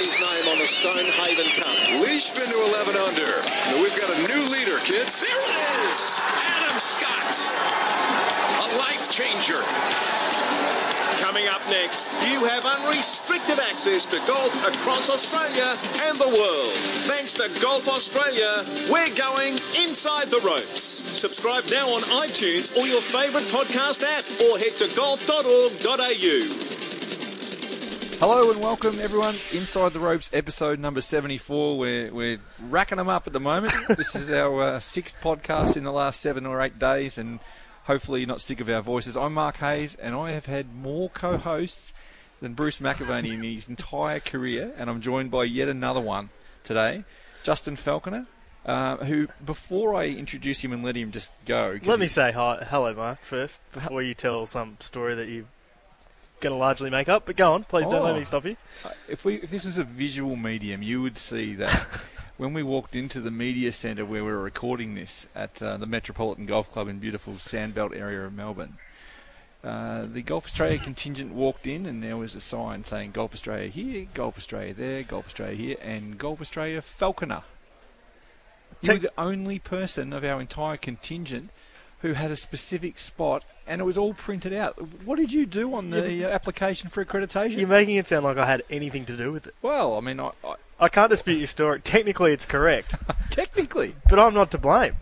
His name on the Stonehaven Cup. Leishman to 11 under. Now we've got a new leader, kids. There it is! Adam Scott! A life changer. Coming up next, you have unrestricted access to golf across Australia and the world. Thanks to Golf Australia, we're going inside the ropes. Subscribe now on iTunes or your favourite podcast app or head to golf.org.au. Hello and welcome everyone. Inside the Ropes, episode number 74. We're, we're racking them up at the moment. this is our uh, sixth podcast in the last seven or eight days, and hopefully you're not sick of our voices. I'm Mark Hayes, and I have had more co hosts than Bruce McAvaney in his entire career, and I'm joined by yet another one today, Justin Falconer. Uh, who, before I introduce him and let him just go. Let me say hi, hello, Mark, first, before you tell some story that you're going to largely make up. But go on, please don't let Oh. me stop you. Uh, if we if this was a visual medium, you would see that when we walked into the media centre where we were recording this at uh, the Metropolitan Golf Club in beautiful Sandbelt area of Melbourne. Uh, the Golf Australia contingent walked in, and there was a sign saying "Golf Australia here, Golf Australia there, Golf Australia here, and Golf Australia Falconer." You were the only person of our entire contingent who had a specific spot, and it was all printed out. What did you do on the uh, application for accreditation? You're making it sound like I had anything to do with it. Well, I mean, I, I, I can't dispute your story. Technically, it's correct, technically. but I'm not to blame.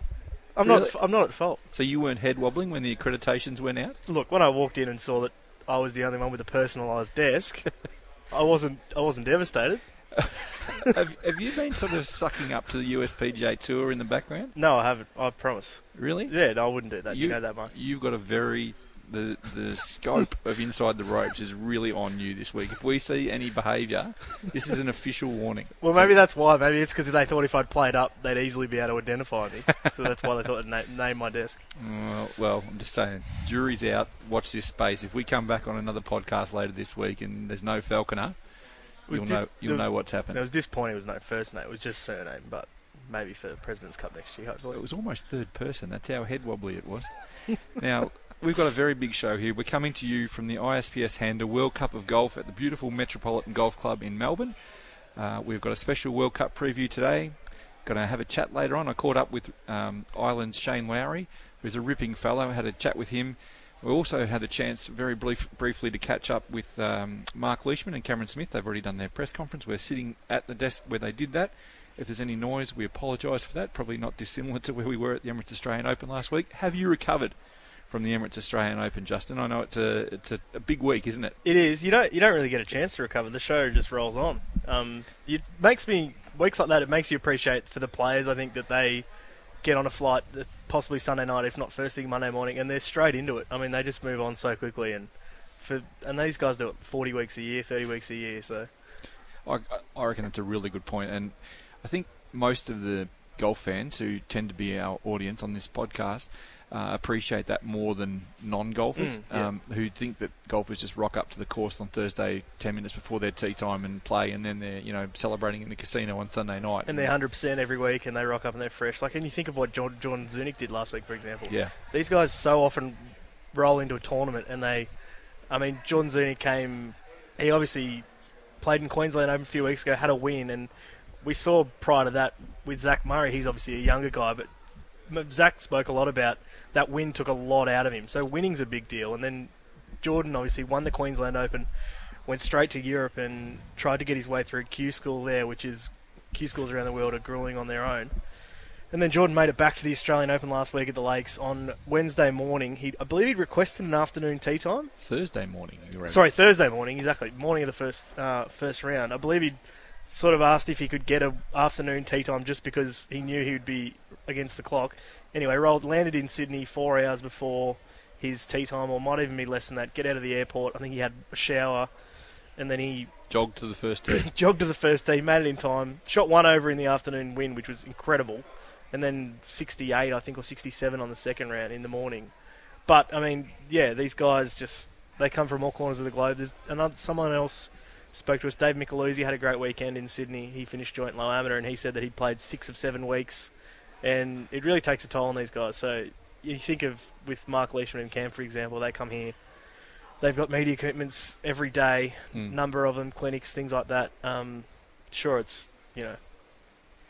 I'm Really? not. I'm not at fault. So you weren't head wobbling when the accreditations went out? Look, when I walked in and saw that I was the only one with a personalised desk, I wasn't. I wasn't devastated. have, have you been sort of sucking up to the USPGA Tour in the background? No, I haven't. I promise. Really? Yeah, no, I wouldn't do that. You, know that, much. You've got a very the the scope of inside the ropes is really on you this week. If we see any behaviour, this is an official warning. Well, maybe that's why. Maybe it's because they thought if I'd played up, they'd easily be able to identify me. so that's why they thought they'd na- name my desk. Well, well, I'm just saying, jury's out. Watch this space. If we come back on another podcast later this week and there's no Falconer, you'll dis- know you'll the- know what's happened. It was disappointing. It was no first name. It was just surname, but maybe for the President's Cup next year, hopefully. It was almost third person. That's how head wobbly it was. now, we've got a very big show here. We're coming to you from the ISPS Handa World Cup of Golf at the beautiful Metropolitan Golf Club in Melbourne. Uh, we've got a special World Cup preview today. Going to have a chat later on. I caught up with um, Ireland's Shane Lowry, who's a ripping fellow. I had a chat with him. We also had the chance, very brief, briefly, to catch up with um, Mark Leishman and Cameron Smith. They've already done their press conference. We're sitting at the desk where they did that. If there's any noise, we apologise for that. Probably not dissimilar to where we were at the Emirates Australian Open last week. Have you recovered from the Emirates Australian Open, Justin? I know it's a it's a, a big week, isn't it? It is. You don't. You don't really get a chance to recover. The show just rolls on. Um, it makes me weeks like that. It makes you appreciate for the players. I think that they get on a flight, possibly Sunday night, if not first thing Monday morning, and they're straight into it. I mean, they just move on so quickly, and for and these guys do it 40 weeks a year, 30 weeks a year. So I, I reckon that's a really good point, and I think most of the golf fans who tend to be our audience on this podcast uh, appreciate that more than non-golfers Mm, yeah. um, who think that golfers just rock up to the course on Thursday, ten minutes before their tea time, and play, and then they're you know celebrating in the casino on Sunday night. and they're 100 percent every week, and they rock up and they're fresh. Like, and you think of what John, John Zunic did last week, for example. yeah, these guys so often roll into a tournament and they I mean John Zunic came he obviously played in Queensland Open a few weeks ago had a win and we saw prior to that with Zach Murray he's obviously a younger guy but Zach spoke a lot about that win took a lot out of him so winning's a big deal and then Jordan obviously won the Queensland Open went straight to Europe and tried to get his way through Q school there which is Q schools around the world are grueling on their own and then Jordan made it back to the Australian Open last week at the Lakes on Wednesday morning. He, I believe, he'd requested an afternoon tea time. Thursday morning. Sorry, Thursday morning, exactly, morning of the first uh, first round. I believe he'd sort of asked if he could get a afternoon tea time just because he knew he would be against the clock. Anyway, rolled landed in Sydney four hours before his tea time, or might even be less than that. Get out of the airport. I think he had a shower and then he Jogged to the first tee. jogged to the first tee, made it in time, shot one over in the afternoon win, which was incredible, and then 68, I think, or 67 on the second round in the morning. But I mean, yeah, these guys just they come from all corners of the globe. There's another someone else spoke to us. Dave Micheluzzi had a great weekend in Sydney. He finished joint low amateur, and he said that he'd played six of seven weeks, and it really takes a toll on these guys. So you think of with Mark Leishman and Cam, for example, they come here. They've got media commitments every day, Mm. number of them, clinics, things like that. Um, sure, it's you know,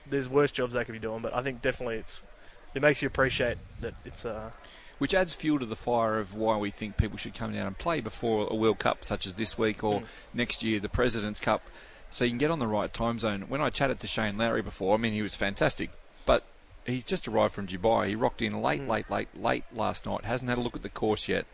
there's worse jobs they could be doing, but I think definitely it's it makes you appreciate that it's uh, which adds fuel to the fire of why we think people should come down and play before a World Cup such as this week or Mm. next year, the President's Cup, so you can get on the right time zone. When I chatted to Shane Lowry before, I mean, he was fantastic, but he's just arrived from Dubai. He rocked in late, Mm. late, late, late last night. Hasn't had a look at the course yet.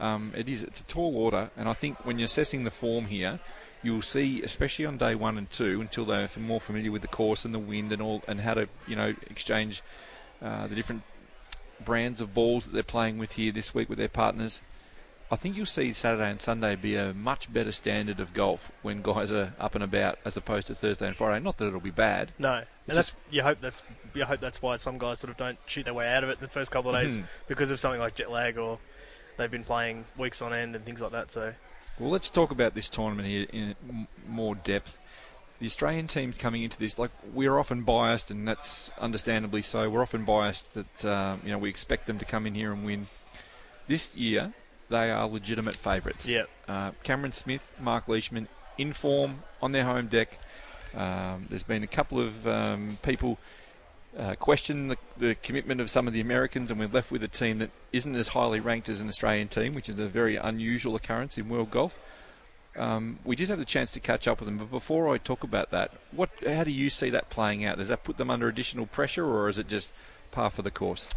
Um, it is it's a tall order, and I think when you're assessing the form here, you'll see, especially on day one and two, until they're more familiar with the course and the wind and all, and how to you know exchange uh, the different brands of balls that they're playing with here this week with their partners. I think you'll see Saturday and Sunday be a much better standard of golf when guys are up and about as opposed to Thursday and Friday. Not that it'll be bad. no. And just- that's you hope that's you hope that's why some guys sort of don't shoot their way out of it the first couple of days Mhm. because of something like jet lag or they've been playing weeks on end and things like that. So Well, let's talk about this tournament here in more depth. The Australian teams coming into this, like we're often biased, and that's understandably so. We're often biased that um, you know we expect them to come in here and win. This year, they are legitimate favourites. Yep. Uh, Cameron Smith, Mark Leishman, in form on their home deck. Um, there's been a couple of um, people uh, question the, the commitment of some of the Americans, and we're left with a team that isn't as highly ranked as an Australian team, which is a very unusual occurrence in world golf. Um, we did have the chance to catch up with them, but before I talk about that, what, how do you see that playing out? Does that put them under additional pressure, or is it just par for the course?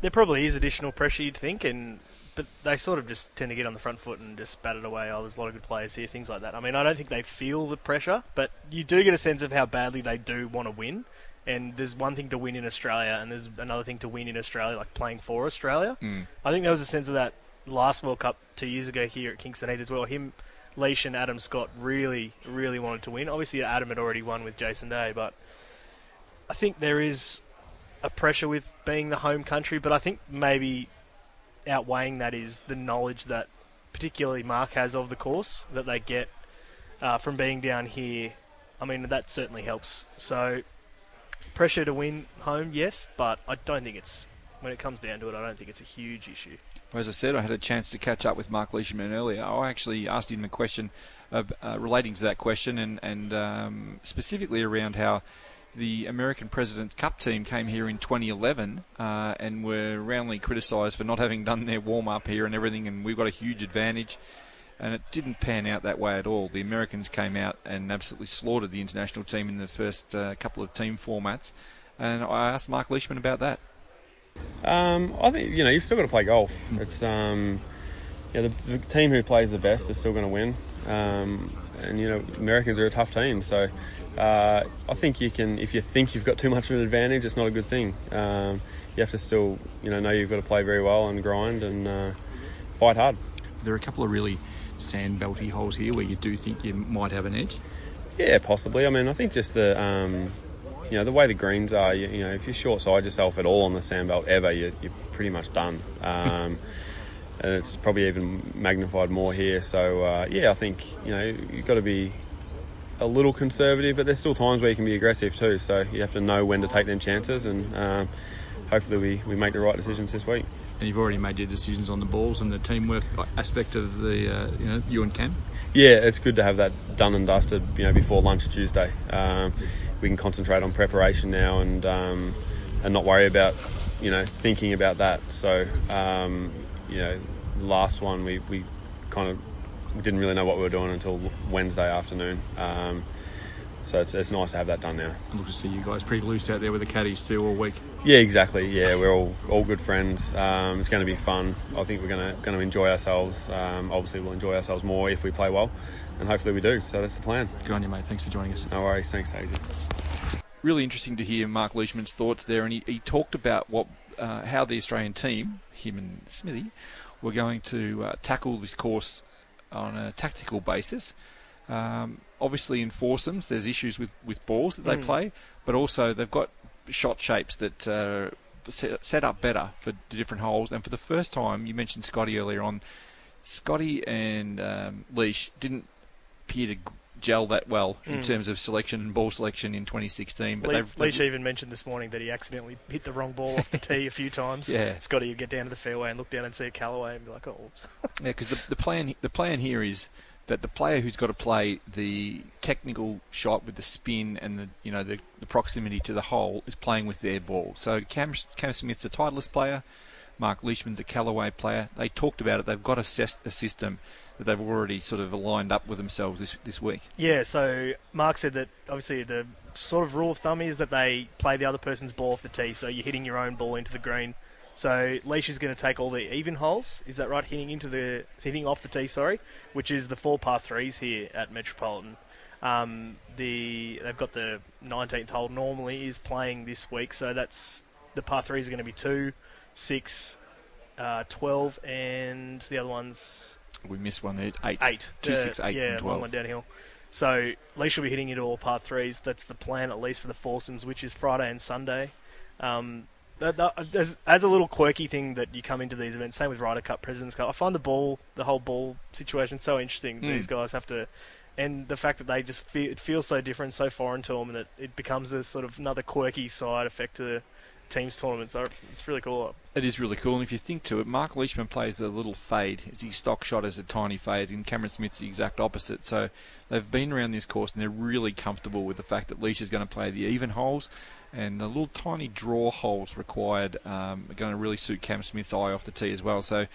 there probably is additional pressure you'd think, and but they sort of just tend to get on the front foot and just bat it away. Oh, there's a lot of good players here, things like that. I mean, I don't think they feel the pressure, but you do get a sense of how badly they do want to win. And there's one thing to win in Australia, and there's another thing to win in Australia, like playing for Australia. Mm. I think there was a sense of that last World Cup two years ago here at Kingston Heath as well. Him, Leish, and Adam Scott really, really wanted to win. Obviously, Adam had already won with Jason Day, but I think there is a pressure with being the home country, but I think maybe outweighing that is the knowledge that particularly Mark has of the course that they get uh, from being down here. I mean, that certainly helps. So, pressure to win home, yes, but I don't think it's, when it comes down to it, I don't think it's a huge issue. As I said, I had a chance to catch up with Mark Leishman earlier. I actually asked him a question uh, uh, relating to that question and, and um, specifically around how the American President's Cup team came here in 2011 uh, and were roundly criticised for not having done their warm up here and everything, and we've got a huge advantage. And it didn't pan out that way at all. The Americans came out and absolutely slaughtered the international team in the first uh, couple of team formats. And I asked Mark Leishman about that. Um, I think you know you've still got to play golf. It's um, yeah, the, the team who plays the best is still going to win. Um, and you know Americans are a tough team, so uh, I think you can. If you think you've got too much of an advantage, it's not a good thing. Um, you have to still you know know you've got to play very well and grind and uh, fight hard. There are a couple of really sand belty holes here where you do think you might have an edge. Yeah, possibly. I mean, I think just the um, you know the way the greens are. You, you know, if you short side yourself at all on the sandbelt ever, you, you're pretty much done. Um, and it's probably even magnified more here. So uh, yeah, I think you know you've got to be a little conservative, but there's still times where you can be aggressive too. So you have to know when to take them chances, and um, hopefully we, we make the right decisions this week. And you've already made your decisions on the balls and the teamwork aspect of the, uh, you know, you and Cam. Yeah, it's good to have that done and dusted, you know, before lunch Tuesday. Um, we can concentrate on preparation now and um, and not worry about, you know, thinking about that. So, um, you know, last one we, we kind of didn't really know what we were doing until Wednesday afternoon. Um, so it's, it's nice to have that done now. I look to see you guys pretty loose out there with the caddies too all week. Yeah, exactly. Yeah, we're all all good friends. Um, it's going to be fun. I think we're going to going to enjoy ourselves. Um, obviously, we'll enjoy ourselves more if we play well, and hopefully we do. So that's the plan. Good on you, mate. Thanks for joining us. No worries. Thanks, Hazy. really interesting to hear Mark Leishman's thoughts there, and he, he talked about what uh, how the Australian team, him and Smithy, were going to uh, tackle this course on a tactical basis. Um, obviously, in foursomes, there's issues with, with balls that they Mm. play, but also they've got shot shapes that uh, set, set up better for different holes. And for the first time, you mentioned Scotty earlier on. Scotty and um, Leish didn't appear to gel that well in Mm. terms of selection and ball selection in 2016. But Le- they've, Leish they've even mentioned this morning that he accidentally hit the wrong ball off the tee a few times. Yeah. Scotty would get down to the fairway and look down and see a Callaway and be like, oh, oops. Yeah, because the, the plan the plan here is that the player who's got to play the technical shot with the spin and the you know the, the proximity to the hole is playing with their ball. So Cam Cam Smith's a Titleist player, Mark Leishman's a Callaway player. They talked about it. They've got a, a system that they've already sort of aligned up with themselves this this week. Yeah, so Mark said that obviously the sort of rule of thumb is that they play the other person's ball off the tee, so you're hitting your own ball into the green. So Leish is going to take all the even holes. Is that right? Hitting into the hitting off the tee, sorry, which is the four par threes here at Metropolitan. Um, the they've got the 19th hole normally is playing this week, so that's the par threes are going to be two, six, uh, 12, and the other ones We missed one there. Eight. eight. Two, Uh, six, eight, yeah, and long twelve. one downhill. So Leish will be hitting into all par threes. That's the plan, at least for the foursomes, which is Friday and Sunday. Um, that, that, as, as a little quirky thing that you come into these events, same with Ryder Cup, Presidents Cup. I find the ball, the whole ball situation, so interesting. Mm. These guys have to, and the fact that they just feel it feels so different, so foreign to them, and it, it becomes a sort of another quirky side effect to the teams tournament. So it's really cool. It is really cool, and if you think to it, Mark Leishman plays with a little fade. His stock shot is a tiny fade, and Cameron Smith's the exact opposite. So they've been around this course, and they're really comfortable with the fact that Leish is going to play the even holes, and the little tiny draw holes required um, are going to really suit Cam Smith's eye off the tee as well. So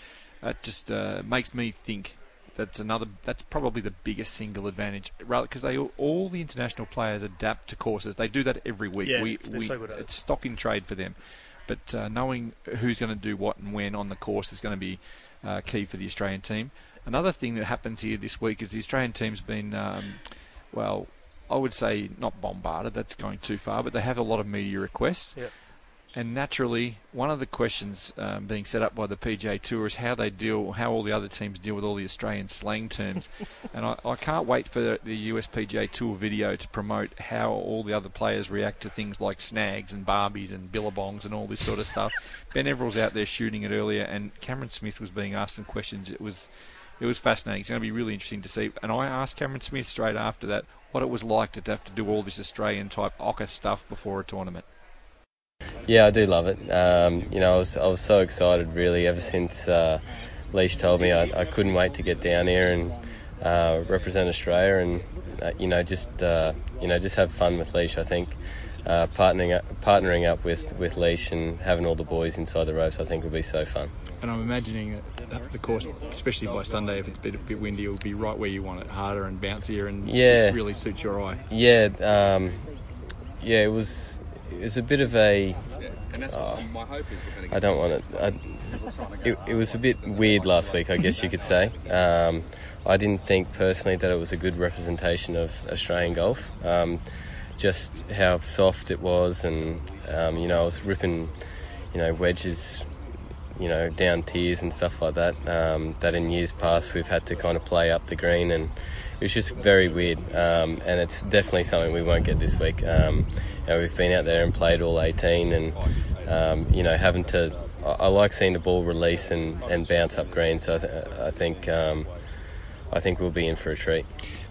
it just uh, makes me think that's another. That's probably the biggest single advantage, rather because they all, all the international players adapt to courses. They do that every week. Yeah, we, they're we, so good at it. it's stock in trade for them. But uh, knowing who's going to do what and when on the course is going to be uh, key for the Australian team. Another thing that happens here this week is the Australian team's been, um, well, I would say not bombarded. That's going too far, but they have a lot of media requests. Yep. And naturally, one of the questions um, being set up by the PGA Tour is how they deal, how all the other teams deal with all the Australian slang terms. and I, I can't wait for the, the US PGA Tour video to promote how all the other players react to things like snags and barbies and billabongs and all this sort of stuff. ben Everill's out there shooting it earlier, and Cameron Smith was being asked some questions. It was it was fascinating. It's going to be really interesting to see. And I asked Cameron Smith straight after that what it was like to have to do all this Australian type ocker stuff before a tournament. Yeah, I do love it. Um, you know, I was I was so excited really ever since uh, Leish told me I, I couldn't wait to get down here and uh, represent Australia and uh, you know just uh, you know just have fun with Leish. I think uh, partnering up, partnering up with with Leish and having all the boys inside the ropes I think will be so fun. And I'm imagining that the course, especially by Sunday, if it's a bit, a bit windy, it will be right where you want it, harder and bouncier, and Yeah. really suits your eye. Yeah, um, yeah, it was it was a bit of a And that's Oh. what my hope is. We're going to I don't want it. I, it. It was a bit weird last week, I guess you could say. Um, I didn't think personally that it was a good representation of Australian golf. Um, just how soft it was, and um, you know, I was ripping, you know, wedges, you know, down tiers and stuff like that. Um, that in years past we've had to kind of play up the green, and it was just very weird. Um, and it's definitely something we won't get this week. You know, we've been out there and played all 18, and um, you know, having to. I, I like seeing the ball release and, and bounce up green. So I, th- I think um, I think we'll be in for a treat.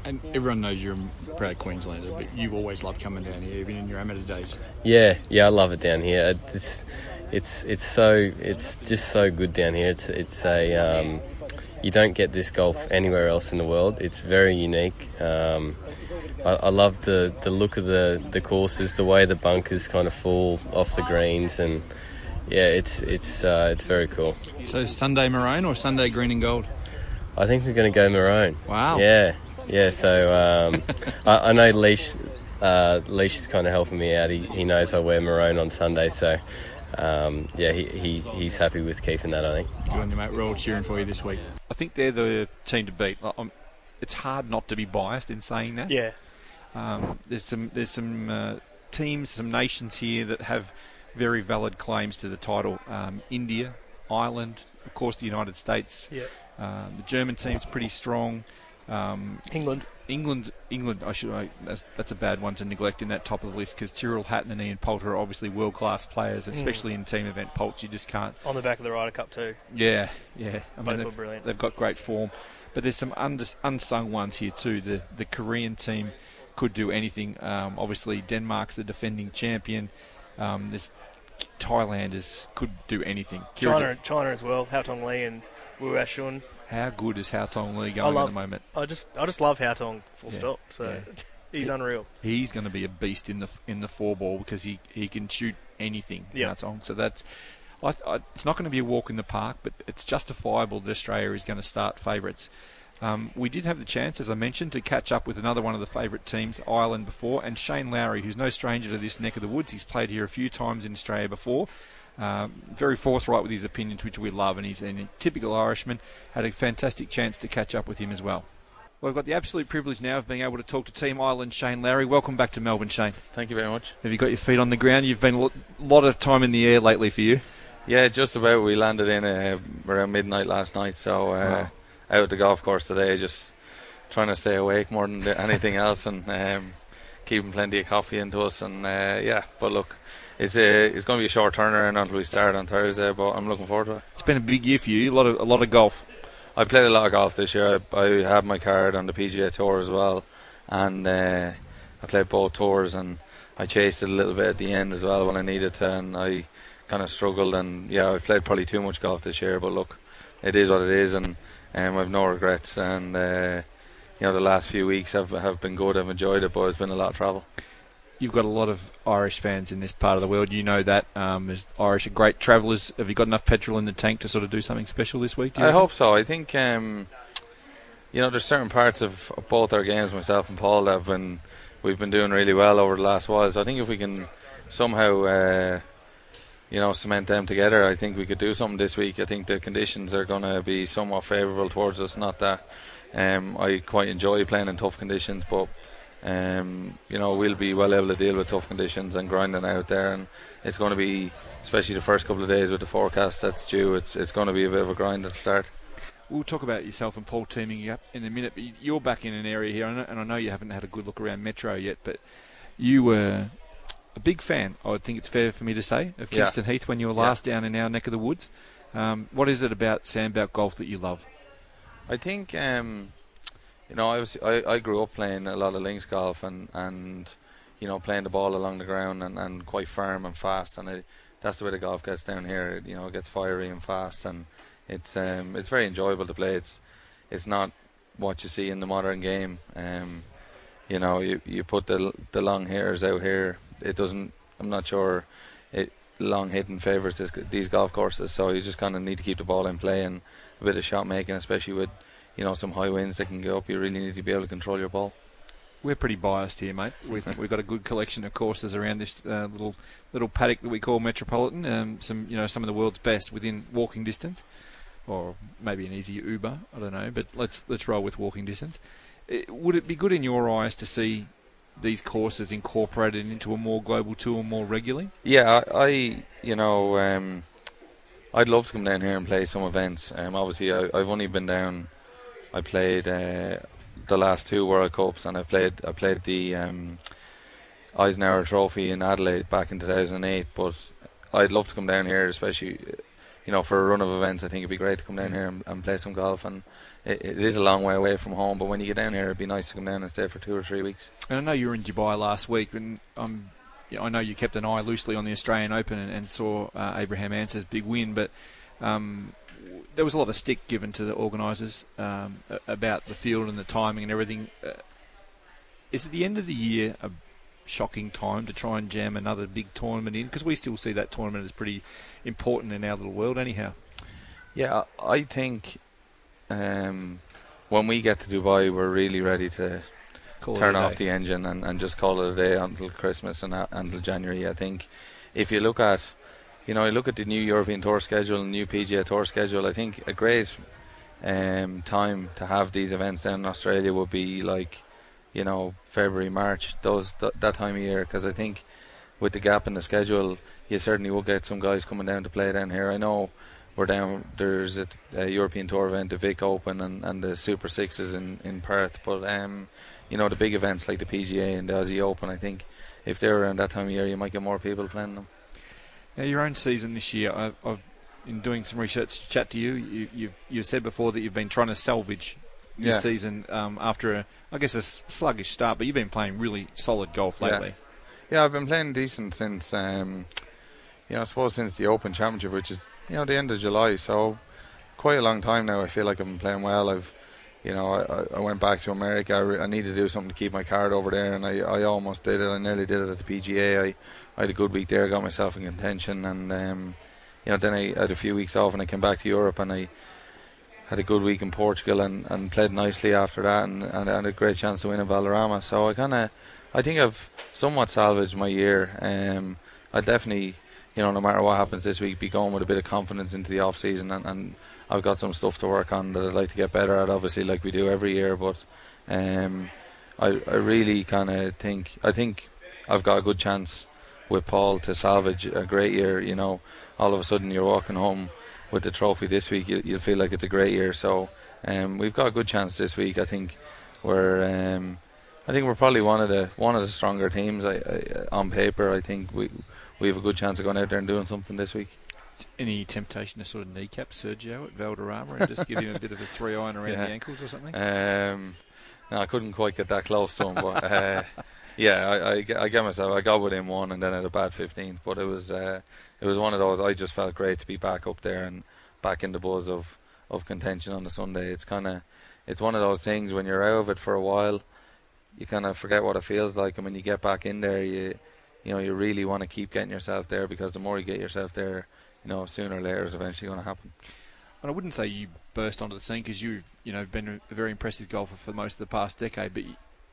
And everyone knows you're a proud Queenslander, but you've always loved coming down here, even in your amateur days. Yeah, yeah, I love it down here. It's it's it's so it's just so good down here. It's it's a um, you don't get this golf anywhere else in the world. It's very unique. Um, I, I love the, the look of the, the courses, the way the bunkers kind of fall off the greens, and yeah, it's it's uh, it's very cool. So Sunday maroon or Sunday green and gold? I think we're going to go maroon. Wow. Yeah, yeah. So um, I, I know Leish. Uh, Leish is kind of helping me out. He, he knows I wear maroon on Sunday, so um, yeah, he, he he's happy with keeping that. I think. Good on you, mate. We're all cheering for you this week. I think they're the team to beat. I'm- it's hard not to be biased in saying that. Yeah. Um, there's some there's some uh, teams, some nations here that have very valid claims to the title. Um, India, Ireland, of course, the United States. Yeah. Uh, the German team's pretty strong. Um, England. England, England. I should. I, that's, that's a bad one to neglect in that top of the list because Tyrrell Hatton and Ian Poulter are obviously world class players, Mm. especially in team event Poults. You just can't. On the back of the Ryder Cup too. Yeah, yeah. I Both mean, were brilliant. they've got great form, but there's some uns- unsung ones here too. The the Korean team could do anything. Um, obviously, Denmark's the defending champion. Um, Thailand is could do anything. Kira- China, China as well. Haotong Li and Wu Ashun. How good is Haotong Li going love, at the moment? I just, I just love Haotong. Full Yeah, stop. So yeah. he's unreal. He's going to be a beast in the in the four ball because he, he can shoot anything. Yeah. So that's. I, I, it's not going to be a walk in the park, but it's justifiable that Australia is going to start favourites. Um, we did have the chance, as I mentioned, to catch up with another one of the favourite teams, Ireland, before, and Shane Lowry, who's no stranger to this neck of the woods. He's played here a few times in Australia before. Um, very forthright with his opinions, which we love, and he's a typical Irishman. Had a fantastic chance to catch up with him as well. Well, I've got the absolute privilege now of being able to talk to Team Ireland Shane Lowry. Welcome back to Melbourne, Shane. Thank you very much. Have you got your feet on the ground? You've been a lot of time in the air lately for you. Yeah, just about. We landed in uh, around midnight last night, so uh, out at the golf course today, just trying to stay awake more than anything else, and um, keeping plenty of coffee into us. And uh, yeah, but look, it's a, it's going to be a short turnaround until we start on Thursday, but I'm looking forward to it. It's been a big year for you. A lot of a lot of golf. I played a lot of golf this year. I, I had my card on the PGA Tour as well, and uh, I played both tours, and I chased it a little bit at the end as well when I needed to, and I kind of struggled. And yeah, I've played probably too much golf this year, but look, it is what it is, and um, I've no regrets. And uh, you know, the last few weeks have have been good. I've enjoyed it, but it's been a lot of travel. You've got a lot of Irish fans in this part of the world. You know that. Um, as Irish are great travellers. Have you got enough petrol in the tank to sort of do something special this week? do you I reckon? hope so. I think um, you know there's certain parts of, of both our games, myself and Paul, that have been we've been doing really well over the last while. So I think if we can somehow uh, you know cement them together, I think we could do something this week. I think the conditions are going to be somewhat favourable towards us. Not that um, I quite enjoy playing in tough conditions, but um, you know we'll be well able to deal with tough conditions and grinding out there, and it's going to be especially the first couple of days with the forecast that's due. It's it's going to be a bit of a grind at the start. We'll talk about yourself and Paul teaming up in a minute. But you're back in an area here, and I- and I know you haven't had a good look around Metro yet, but you were a big fan. I think it's fair for me to say of Yeah. Kingston Heath when you were Yeah. last down in our neck of the woods. Um, what is it about Sandbelt golf that you love? I think um, you know I was I, I grew up playing a lot of links golf and and you know playing the ball along the ground and, and quite firm and fast and I, that's the way the golf gets down here. You know, it gets fiery and fast and it's um, it's very enjoyable to play. It's it's not what you see in the modern game. Um, you know, you you put the the long hairs out here. It doesn't. I'm not sure. It long hitting favours this, these golf courses. So you just kind of need to keep the ball in play and a bit of shot making, especially with you know some high winds that can go up. You really need to be able to control your ball. We're pretty biased here, mate. We think we've got a good collection of courses around this uh, little little paddock that we call Metropolitan. Um, some you know some of the world's best within walking distance, or maybe an easy Uber. I don't know, but let's let's roll with walking distance. Uh, would it be good in your eyes to see these courses incorporated into a more global tour more regularly? Yeah, I, I you know, um, I'd love to come down here and play some events. Um, obviously, I, I've only been down. I played uh, the last two World Cups, and I played I played the um, Eisenhower Trophy in Adelaide back in 2008. But I'd love to come down here, especially you know for a run of events. I think it'd be great to come down here and, and play some golf. And it, it is a long way away from home, but when you get down here, it'd be nice to come down and stay for two or three weeks. And I know you were in Dubai last week, and um, I know you kept an eye loosely on the Australian Open and, and saw uh, Abraham Ancer's big win, but um, there was a lot of stick given to the organisers um, about the field and the timing and everything. Uh, is it the end of the year a shocking time to try and jam another big tournament in? Because we still see that tournament as pretty important in our little world, anyhow. Yeah, I think um, when we get to Dubai, we're really ready to Call turn off the engine and, and just call it a day until Christmas and a- until January. I think if you look at, you know, you look at the new European Tour schedule and new PGA Tour schedule. I think a great um, time to have these events down in Australia would be like, you know, February, March, those th- that time of year. Because I think with the gap in the schedule, you certainly will get some guys coming down to play down here. I know we're down. There's a, a European Tour event, the Vic Open, and, and the Super Sixes in in Perth. But um, you know the big events like the PGA and the Aussie Open. I think if they're around that time of year, you might get more people playing them. Now, your own season this year, I, I've in doing some research, chat to you, you you've you've said before that you've been trying to salvage your Yeah. season um, after a, I guess, a sluggish start, but you've been playing really solid golf lately. Yeah. yeah, I've been playing decent since, um, you know, I suppose since the Open Championship, which is you know the end of July. So quite a long time now. I feel like I've been playing well. I've, you know, I, I- went back to America. I, re- I need to do something to keep my card over there, and I, I almost did it. I nearly did it at the PGA. I, I had a good week there, got myself in contention, and um, you know, then I had a few weeks off, and I came back to Europe, and I had a good week in Portugal, and, and played nicely after that, and, and had a great chance to win in Valderrama. So I kind of, I think I've somewhat salvaged my year. Um, I definitely, you know, no matter what happens this week, be going with a bit of confidence into the off season, and, and I've got some stuff to work on that I'd like to get better at. Obviously, like we do every year, but um, I I really kind of think I think I've got a good chance with Paul to salvage a great year. You know, all of a sudden you're walking home with the trophy this week, you, you'll feel like it's a great year. So um, we've got a good chance this week. I think we're um, I think we're probably one of the one of the stronger teams. I, I, on paper, I think we we have a good chance of going out there and doing something this week. Any temptation to sort of kneecap Sergio at Valderrama and just give him a bit of a three iron around Yeah. the ankles or something? Um, no, I couldn't quite get that close to him, but uh, yeah, I, I, I get myself. I got within one, and then had a bad 15th. But it was uh, it was one of those. I just felt great to be back up there and back in the buzz of, of contention on the Sunday. It's kind of it's one of those things when you're out of it for a while, you kind of forget what it feels like, and when you get back in there, you you know you really want to keep getting yourself there because the more you get yourself there, you know sooner or later it's eventually going to happen. And I wouldn't say you burst onto the scene because you've you know been a very impressive golfer for most of the past decade, but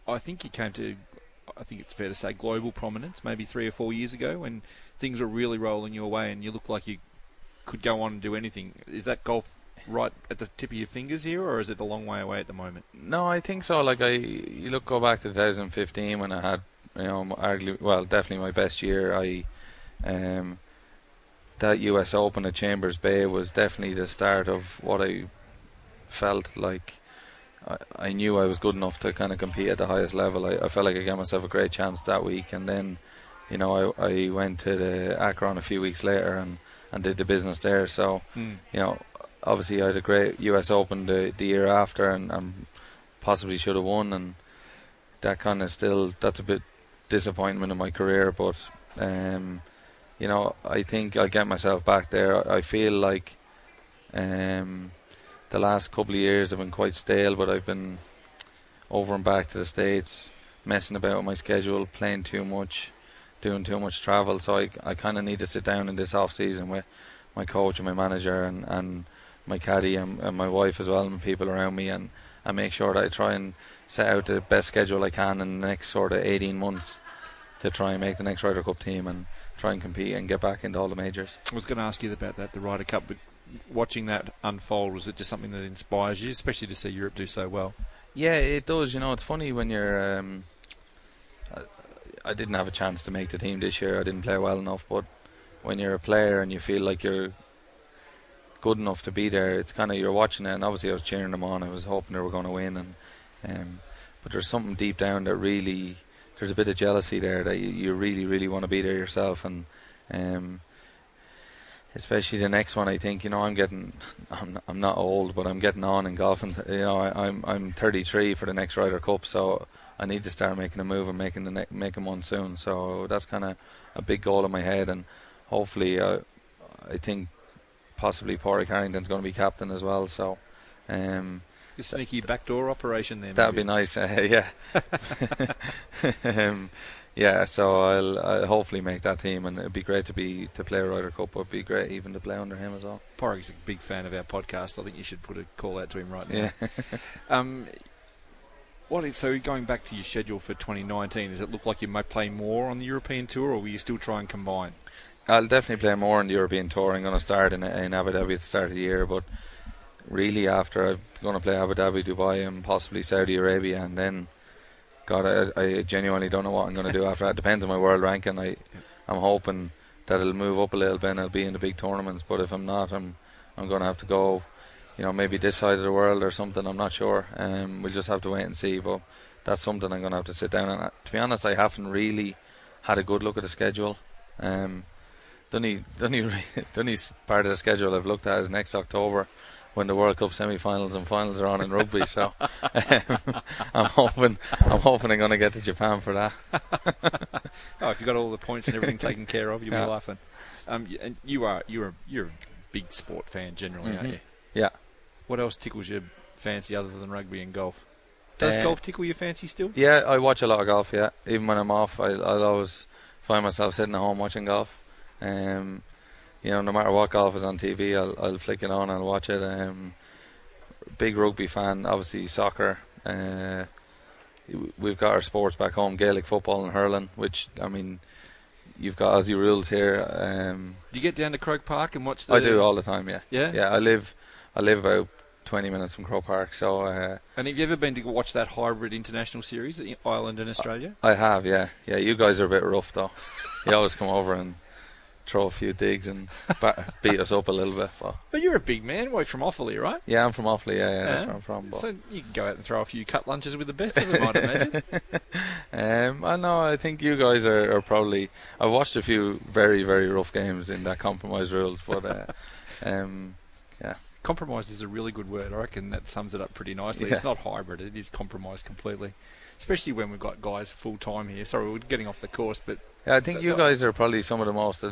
I think you came to, I think it's fair to say, global prominence maybe three or four years ago when things were really rolling your way and you looked like you could go on and do anything. Is that golf right at the tip of your fingers here, or is it a long way away at the moment? No, I think so. Like I, you look go back to 2015 when I had, you know, arguably, well, definitely my best year. I, um, that U.S. Open at Chambers Bay was definitely the start of what I felt like. I, I knew I was good enough to kind of compete at the highest level. I, I felt like I gave myself a great chance that week, and then, you know, I, I went to the Akron a few weeks later and, and did the business there. So, Hmm. you know, obviously I had a great U.S. Open the, the year after, and, and possibly should have won, and that kind of still that's a bit disappointment in my career. But um, you know, I think I'll get myself back there. I feel like um, the last couple of years have been quite stale, but I've been over and back to the states, messing about with my schedule, playing too much, doing too much travel. So I I kind of need to sit down in this off season with my coach and my manager and and my caddy and, and my wife as well and people around me and, and make sure that I try and set out the best schedule I can in the next sort of 18 months to try and make the next Ryder Cup team and try and compete and get back into all the majors. I was going to ask you about that, the Ryder Cup, but watching that unfold, was it just something that inspires you, especially to see Europe do so well? Yeah, it does. You know, it's funny when you're. Um, I, I didn't have a chance to make the team this year. I didn't play well enough. But when you're a player and you feel like you're good enough to be there, it's kind of you're watching it. And obviously, I was cheering them on. I was hoping they were going to win. And um, but there's something deep down that really there's a bit of jealousy there that you, you really, really want to be there yourself. And um, especially the next one. I think you know I'm getting I'm I'm not old, but I'm getting on in golf, and you know I, I'm I'm 33 for the next Ryder Cup, so I need to start making a move and making the ne- making one soon. So that's kind of a big goal in my head, and hopefully uh, I think possibly Padraig Harrington's going to be captain as well. So. Um, A sneaky backdoor operation there. That'd be nice. Uh, yeah. um, yeah. So I'll, I'll hopefully make that team, and it'd be great to be to play a Ryder Cup. It'd be great even to play under him as well. Padraig's a big fan of our podcast. I think you should put a call out to him right now. Yeah. um, what is, so going back to your schedule for 2019, does it look like you might play more on the European Tour, or will you still try and combine? I'll definitely play more in the European Tour. I'm going to start in, in Abu Dhabi at the start of the year, but really after I'm going to play Abu Dhabi, Dubai, and possibly Saudi Arabia, and then God, I, I genuinely don't know what I'm going to do after that. Depends on my world ranking. I, I'm hoping that it'll move up a little bit and I'll be in the big tournaments. But if I'm not, I'm, I'm going to have to go, you know, maybe this side of the world or something. I'm not sure. Um, we'll just have to wait and see. But that's something I'm going to have to sit down and. To be honest, I haven't really had a good look at the schedule. Um, the only, the only, the only part of the schedule I've looked at is next October when the World Cup semi-finals and finals are on in rugby. So um, I'm hoping I'm hoping I'm going to get to Japan for that. oh, if you got all the points and everything taken care of, you'll yeah. be laughing. Um, and you are you're a, you're a big sport fan generally, mm-hmm. aren't you? Yeah. What else tickles your fancy other than rugby and golf? Does uh, golf tickle your fancy still? Yeah, I watch a lot of golf. Yeah, even when I'm off, I, I'll always find myself sitting at home watching golf. Um, you know, no matter what golf is on TV, I'll, I'll flick it on and watch it. Um, big rugby fan, obviously soccer. Uh, we've got our sports back home, Gaelic football and hurling, which I mean, you've got Aussie rules here. Um, do you get down to Croke Park and watch? the... I do all the time. Yeah. Yeah. Yeah. I live, I live about 20 minutes from Croke Park. So. Uh, and have you ever been to watch that hybrid international series, Ireland and Australia? I have. Yeah. Yeah. You guys are a bit rough though. you always come over and throw a few digs and beat us up a little bit. But, but you're a big man, away from Offaly, right? Yeah, I'm from Offaly. Yeah, yeah, yeah, that's where I'm from. But. So you can go out and throw a few cut lunches with the best of them, I'd imagine. um, I know. I think you guys are, are, probably. I've watched a few very, very rough games in that compromise rules, but uh, um, yeah. Compromise is a really good word. I reckon that sums it up pretty nicely. Yeah. It's not hybrid; it is compromise completely especially when we've got guys full time here. Sorry, we're getting off the course, but yeah, I think you guys are probably some of the most.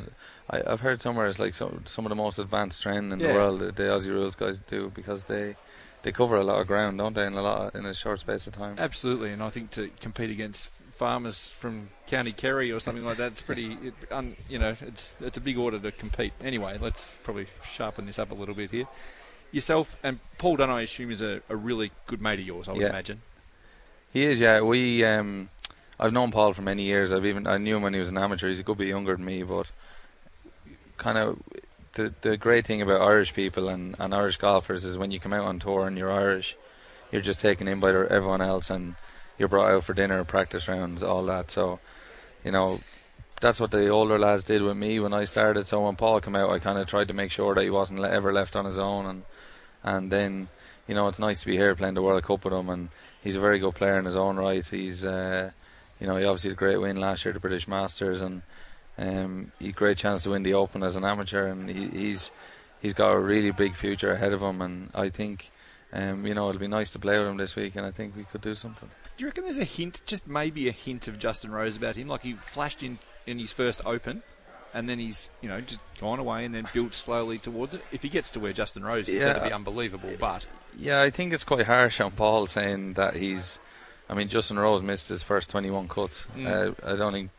I, have heard somewhere it's like some some of the most advanced training in yeah. the world. The Aussie rules guys do because they they cover a lot of ground, don't they, in a lot of, in a short space of time. Absolutely, and I think to compete against farmers from County Kerry or something like that, it's pretty. It, un, you know, it's it's a big order to compete. Anyway, let's probably sharpen this up a little bit here. Yourself and Paul Dunne, I assume, is a, a really good mate of yours. I would yeah. imagine. He is, yeah. We, um, I've known Paul for many years. I've even I knew him when he was an amateur. He's a good bit younger than me, but kind of the the great thing about Irish people and, and Irish golfers is when you come out on tour and you're Irish, you're just taken in by everyone else and you're brought out for dinner, practice rounds, all that. So, you know, that's what the older lads did with me when I started. So when Paul came out, I kind of tried to make sure that he wasn't ever left on his own, and and then you know it's nice to be here playing the World Cup with him and he's a very good player in his own right. He's, uh, you know, he obviously had a great win last year, at the British Masters, and um, he had a great chance to win the Open as an amateur, and he, he's he's got a really big future ahead of him, and I think. Um, you know, it'll be nice to play with him this week, and I think we could do something. Do you reckon there's a hint, just maybe a hint of Justin Rose about him? Like he flashed in in his first Open, and then he's you know just gone away and then built slowly towards it. If he gets to where Justin Rose is, yeah. that'd be unbelievable. But yeah, I think it's quite harsh on Paul saying that he's. I mean, Justin Rose missed his first 21 cuts. Mm. Uh, I don't think,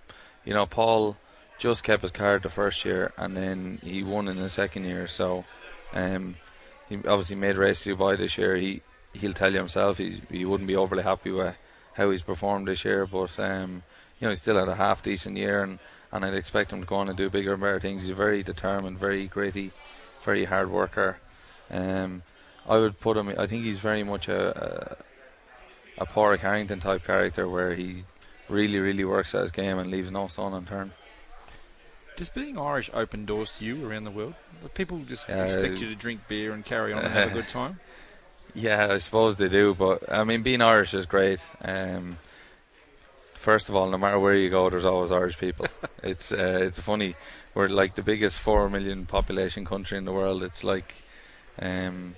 you know, Paul just kept his card the first year and then he won in the second year. So, um, he obviously made race to Dubai this year. He he'll tell you himself he he wouldn't be overly happy with how he's performed this year, but um, you know, he still had a half decent year and and I'd expect him to go on and do bigger and better things. He's a very determined, very gritty, very hard worker. Um, I would put him. I think he's very much a a, a Padraig Harrington type character, where he really, really works at his game and leaves no stone unturned. Does being Irish open doors to you around the world? People just uh, expect you to drink beer and carry on and have a good time. Yeah, I suppose they do, but I mean, being Irish is great. Um, first of all, no matter where you go, there's always Irish people. it's uh, it's funny. We're like the biggest four million population country in the world. It's like um,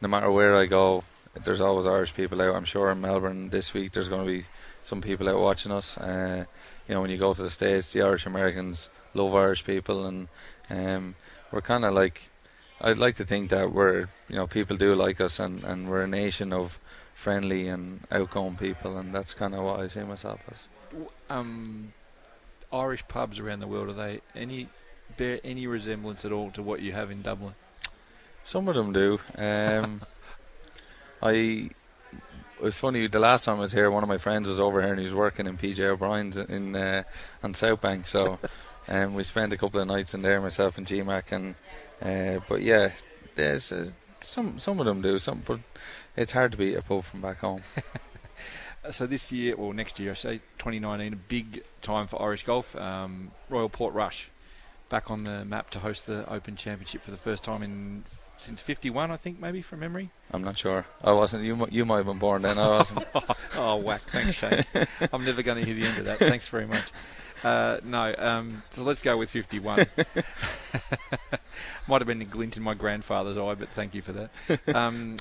no matter where I go, there's always Irish people out. I'm sure in Melbourne this week there's going to be some people out watching us. Uh, you know, when you go to the States, the Irish Americans love Irish people, and um, we're kind of like. I'd like to think that we're, you know, people do like us, and, and we're a nation of friendly and outgoing people, and that's kind of what I see myself as. Um, Irish pubs around the world are they any bear any resemblance at all to what you have in Dublin? Some of them do. Um, I. It was funny. The last time I was here, one of my friends was over here and he was working in PJ O'Brien's in uh, on South Bank. So, um, we spent a couple of nights in there, myself and GMAC, and uh, but yeah, there's uh, some some of them do some, but it's hard to beat a pub from back home. so this year, or next year, I say 2019, a big time for Irish golf. Um, Royal Portrush back on the map to host the Open Championship for the first time in since '51, I think, maybe from memory. I'm not sure. I wasn't. You you might have been born then. I wasn't. oh, whack! Thanks, Shane. I'm never going to hear the end of that. Thanks very much. Uh, no, um, so let's go with 51. Might have been a glint in my grandfather's eye, but thank you for that. Um,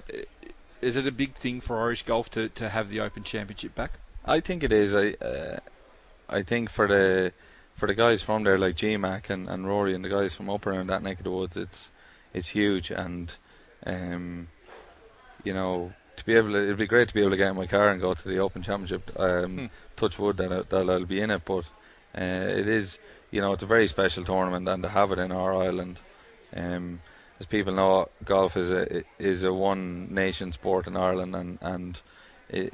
is it a big thing for Irish golf to, to have the Open Championship back? I think it is. I uh, I think for the for the guys from there like G Mac and, and Rory and the guys from up around that neck of the woods, it's it's huge and um, you know to be able to, it'd be great to be able to get in my car and go to the Open Championship. Um, Hmm. Touch wood that, I, that I'll be in it, but it is you know it's a very special tournament and to have it in our island. Um, as people know, golf is a is a one nation sport in Ireland, and and it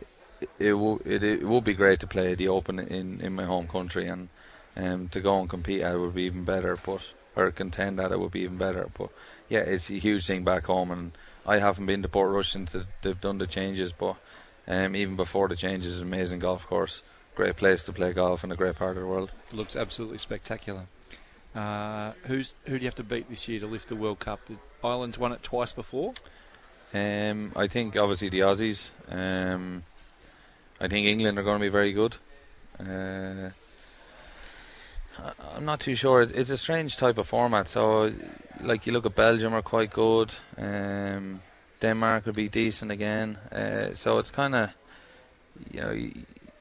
it it, it would be great to play the Open in, in my home country, and um, to go and compete at it would be even better. But or contend at it would be even better. But yeah, it's a huge thing back home, and I haven't been to Portrush since they- they've done the changes. But um, even before the changes, amazing golf course, great place to play golf in a great part of the world. looks absolutely spectacular. Uh, who's who do you have to beat this year to lift the World Cup? Ireland's won it twice before. Um, I think obviously the Aussies. Um, I think England are going to be very good. Uh, I'm not too sure. It's, a strange type of format. So, like you look at Belgium are quite good. Um, Denmark will be decent again. Uh, so it's kind of, you know,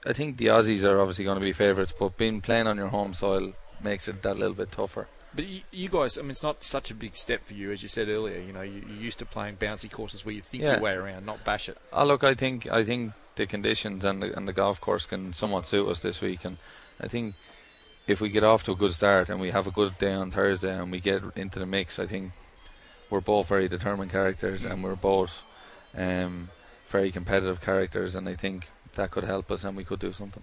I think the Aussies are obviously going to be favourites, but being playing on your home soil makes it that little bit tougher. But you, guys, I mean, it's not such a big step for you, as you said earlier. You know, you, you're used to playing bouncy courses where you think Yeah. your way around, not bash it. Oh, look, I think I think the conditions and the, and the golf course can somewhat suit us this week, and I think if we get off to a good start and we have a good day on Thursday and we get into the mix, I think we're both very determined characters and we're both um, very competitive characters, and I think that could help us and we could do something.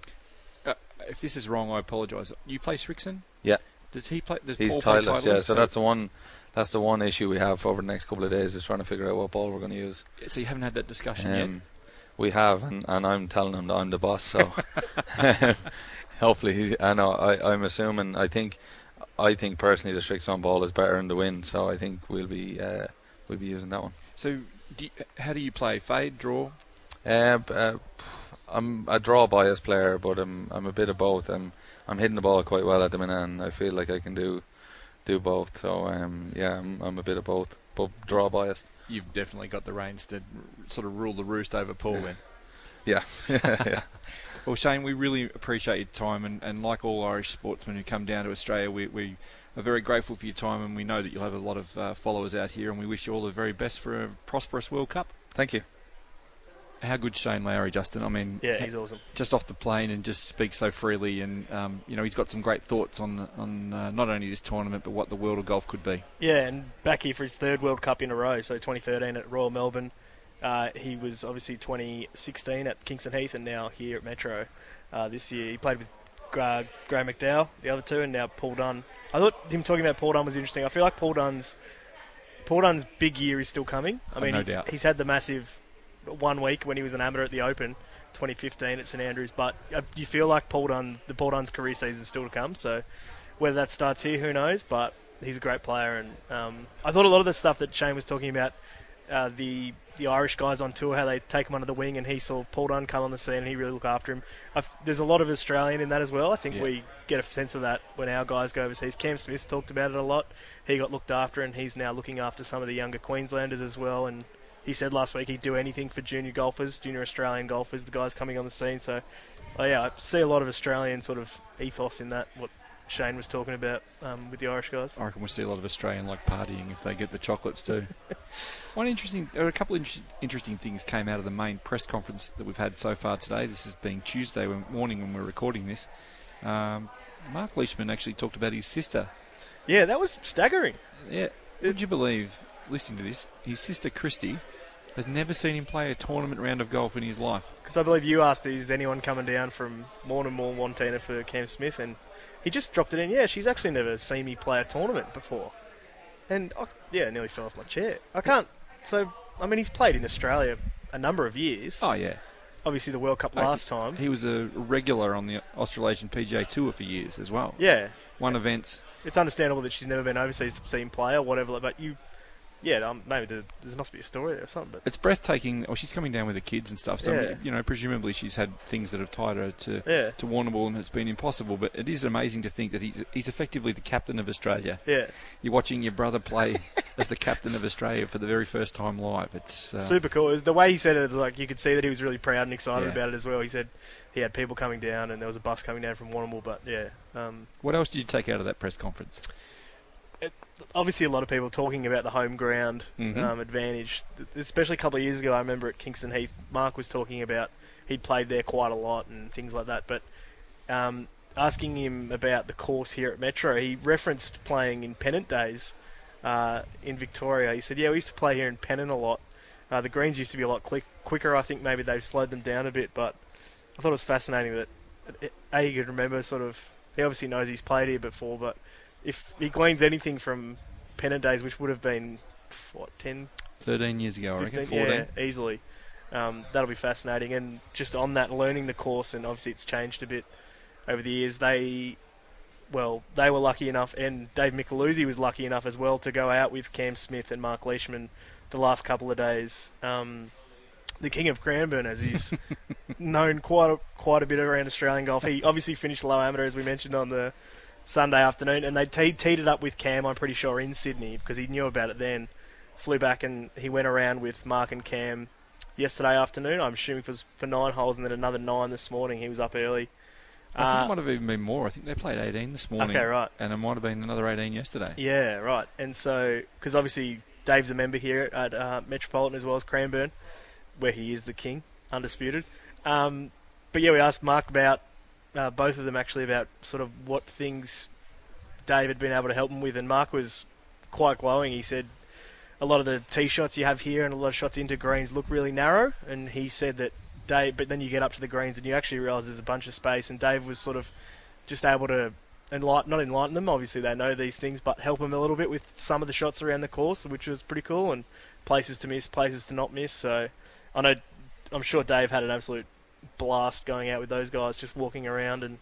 Uh, if this is wrong, I apologise. You play Srixon? Yeah, Does he play? Does he's Paul play. Yeah, so that's the one. That's the one issue we have over the next couple of days is trying to figure out what ball we're going to use. So you haven't had that discussion Um, we have, and, and I'm telling him that I'm the boss. So hopefully, he, I know. I, I'm assuming. I think, I think personally, the Srixon ball is better in the wind. So I think we'll be uh, we'll be using that one. So do you, how do you play? Fade, draw? Uh, uh, I'm a draw bias player, but I'm I'm a bit of both. I'm I'm hitting the ball quite well at the minute, and I feel like I can do do both. So um, yeah, I'm I'm a bit of both, but draw biased. You've definitely got the reins to sort of rule the roost over Paul then. Yeah, yeah. Well, Shane, we really appreciate your time, and, and like all Irish sportsmen who come down to Australia, we, we are very grateful for your time, and we know that you'll have a lot of uh, followers out here, and we wish you all the very best for a prosperous World Cup. Thank you. How good Shane Lowry, Justin? I mean, Yeah, he's awesome. Just off the plane and just speaks so freely, and um, you know he's got some great thoughts on on uh, not only this tournament but what the world of golf could be. Yeah, and back here for his third World Cup in a row. So 2013 at Royal Melbourne. Uh, he was obviously 2016 at Kingston Heath, and now here at Metro uh, this year. He played with uh, Graham McDowell, the other two, and now Paul Dunne. I thought him talking about Paul Dunne was interesting. I feel like Paul Dunne's Paul Dunne's big year is still coming. I Oh, mean, no he's, he's had the massive one week when he was an amateur at the Open, 2015 at St Andrews. But uh, you feel like Paul Dunne, the Paul Dunne's career season is still to come. So whether that starts here, who knows? But he's a great player, and um, I thought a lot of the stuff that Shane was talking about, uh, the the Irish guys on tour, how they take him under the wing, and he saw Paul Dunne come on the scene, and he really looked after him. i there's a lot of Australian in that as well. I think Yeah. we get a sense of that when our guys go overseas. Cam Smith talked about it a lot. He got looked after, and he's now looking after some of the younger Queenslanders as well. And he said last week he'd do anything for junior golfers, junior Australian golfers, the guys coming on the scene. So, oh yeah, I see a lot of Australian sort of ethos in that. What Shane was talking about um, with the Irish guys. I reckon we'll see a lot of Australian like partying if they get the chocolates too. One interesting, a couple of inter- interesting things came out of the main press conference that we've had so far today. This is being Tuesday when, morning when we're recording this. Um, Mark Leishman actually talked about his sister. Yeah, that was staggering. Yeah, would you believe? Listening to this, his sister Christy has never seen him play a tournament round of golf in his life. Because I believe you asked, is anyone coming down from Mortimer, Montana for Cam Smith? And he just dropped it in. Yeah, she's actually never seen me play a tournament before. And I, yeah, I nearly fell off my chair. I can't. So, I mean, he's played in Australia a number of years. Oh yeah. Obviously, the World Cup uh, last time. He was a regular on the Australasian PGA Tour for years as well. Yeah. Won events. It's understandable that she's never been overseas to see him play or whatever, but you. Yeah, um, maybe there, there must be a story there or something. But It's breathtaking. Well, she's coming down with the kids and stuff. So Yeah. you know, presumably she's had things that have tied her to Yeah. to Warrnambool, and it's been impossible. But it is amazing to think that he's he's effectively the captain of Australia. Yeah. You're watching your brother play as the captain of Australia for the very first time live. It's uh, super cool. The way he said it, it's like you could see that he was really proud and excited Yeah. about it as well. He said he had people coming down and there was a bus coming down from Warrnambool. But yeah, um, What else did you take out of that press conference? Obviously a lot of people talking about the home ground Mhm. um, advantage, especially a couple of years ago. I remember at Kingston Heath, Mark was talking about he'd played there quite a lot and things like that. But um, asking him about the course here at Metro, he referenced playing in pennant days uh, in Victoria. He said, "Yeah, we used to play here in pennant a lot. Uh, the greens used to be a lot click- quicker. I think maybe they've slowed them down a bit, but I thought it was fascinating that a he could remember sort of. He obviously knows he's played here before, but if he gleans anything from pennant days, which would have been what 10, 13 years ago, I reckon. 14. yeah, easily. Um, that'll be fascinating, and just on that, learning the course, and obviously it's changed a bit over the years. They, well, they were lucky enough, and Dave Micheluzzi was lucky enough as well to go out with Cam Smith and Mark Leishman the last couple of days. Um, the king of Cranbourne, as he's known quite a, quite a bit around Australian golf. He obviously finished low amateur, as we mentioned on the Sunday afternoon, and they te- teed it up with Cam. I'm pretty sure in Sydney because he knew about it then. Flew back and he went around with Mark and Cam yesterday afternoon. I'm assuming for for nine holes, and then another nine this morning. He was up early. I think Uh, it might have even been more. I think they played 18 this morning. Okay, right. And it might have been another 18 yesterday. Yeah, right. And so, because obviously Dave's a member here at uh, Metropolitan as well as Cranbourne, where he is the king, undisputed. Um, but yeah, we asked Mark about uh, both of them actually about sort of what things Dave had been able to help him with, and Mark was quite glowing. He said a lot of the tee shots you have here and a lot of shots into greens look really narrow, and he said that Dave. But then you get up to the greens and you actually realise there's a bunch of space, and Dave was sort of just able to enlighten, not enlighten them. Obviously, they know these things, but help them a little bit with some of the shots around the course, which was pretty cool, and places to miss, places to not miss. So, I know, I'm sure Dave had an absolute blast going out with those guys, just walking around, and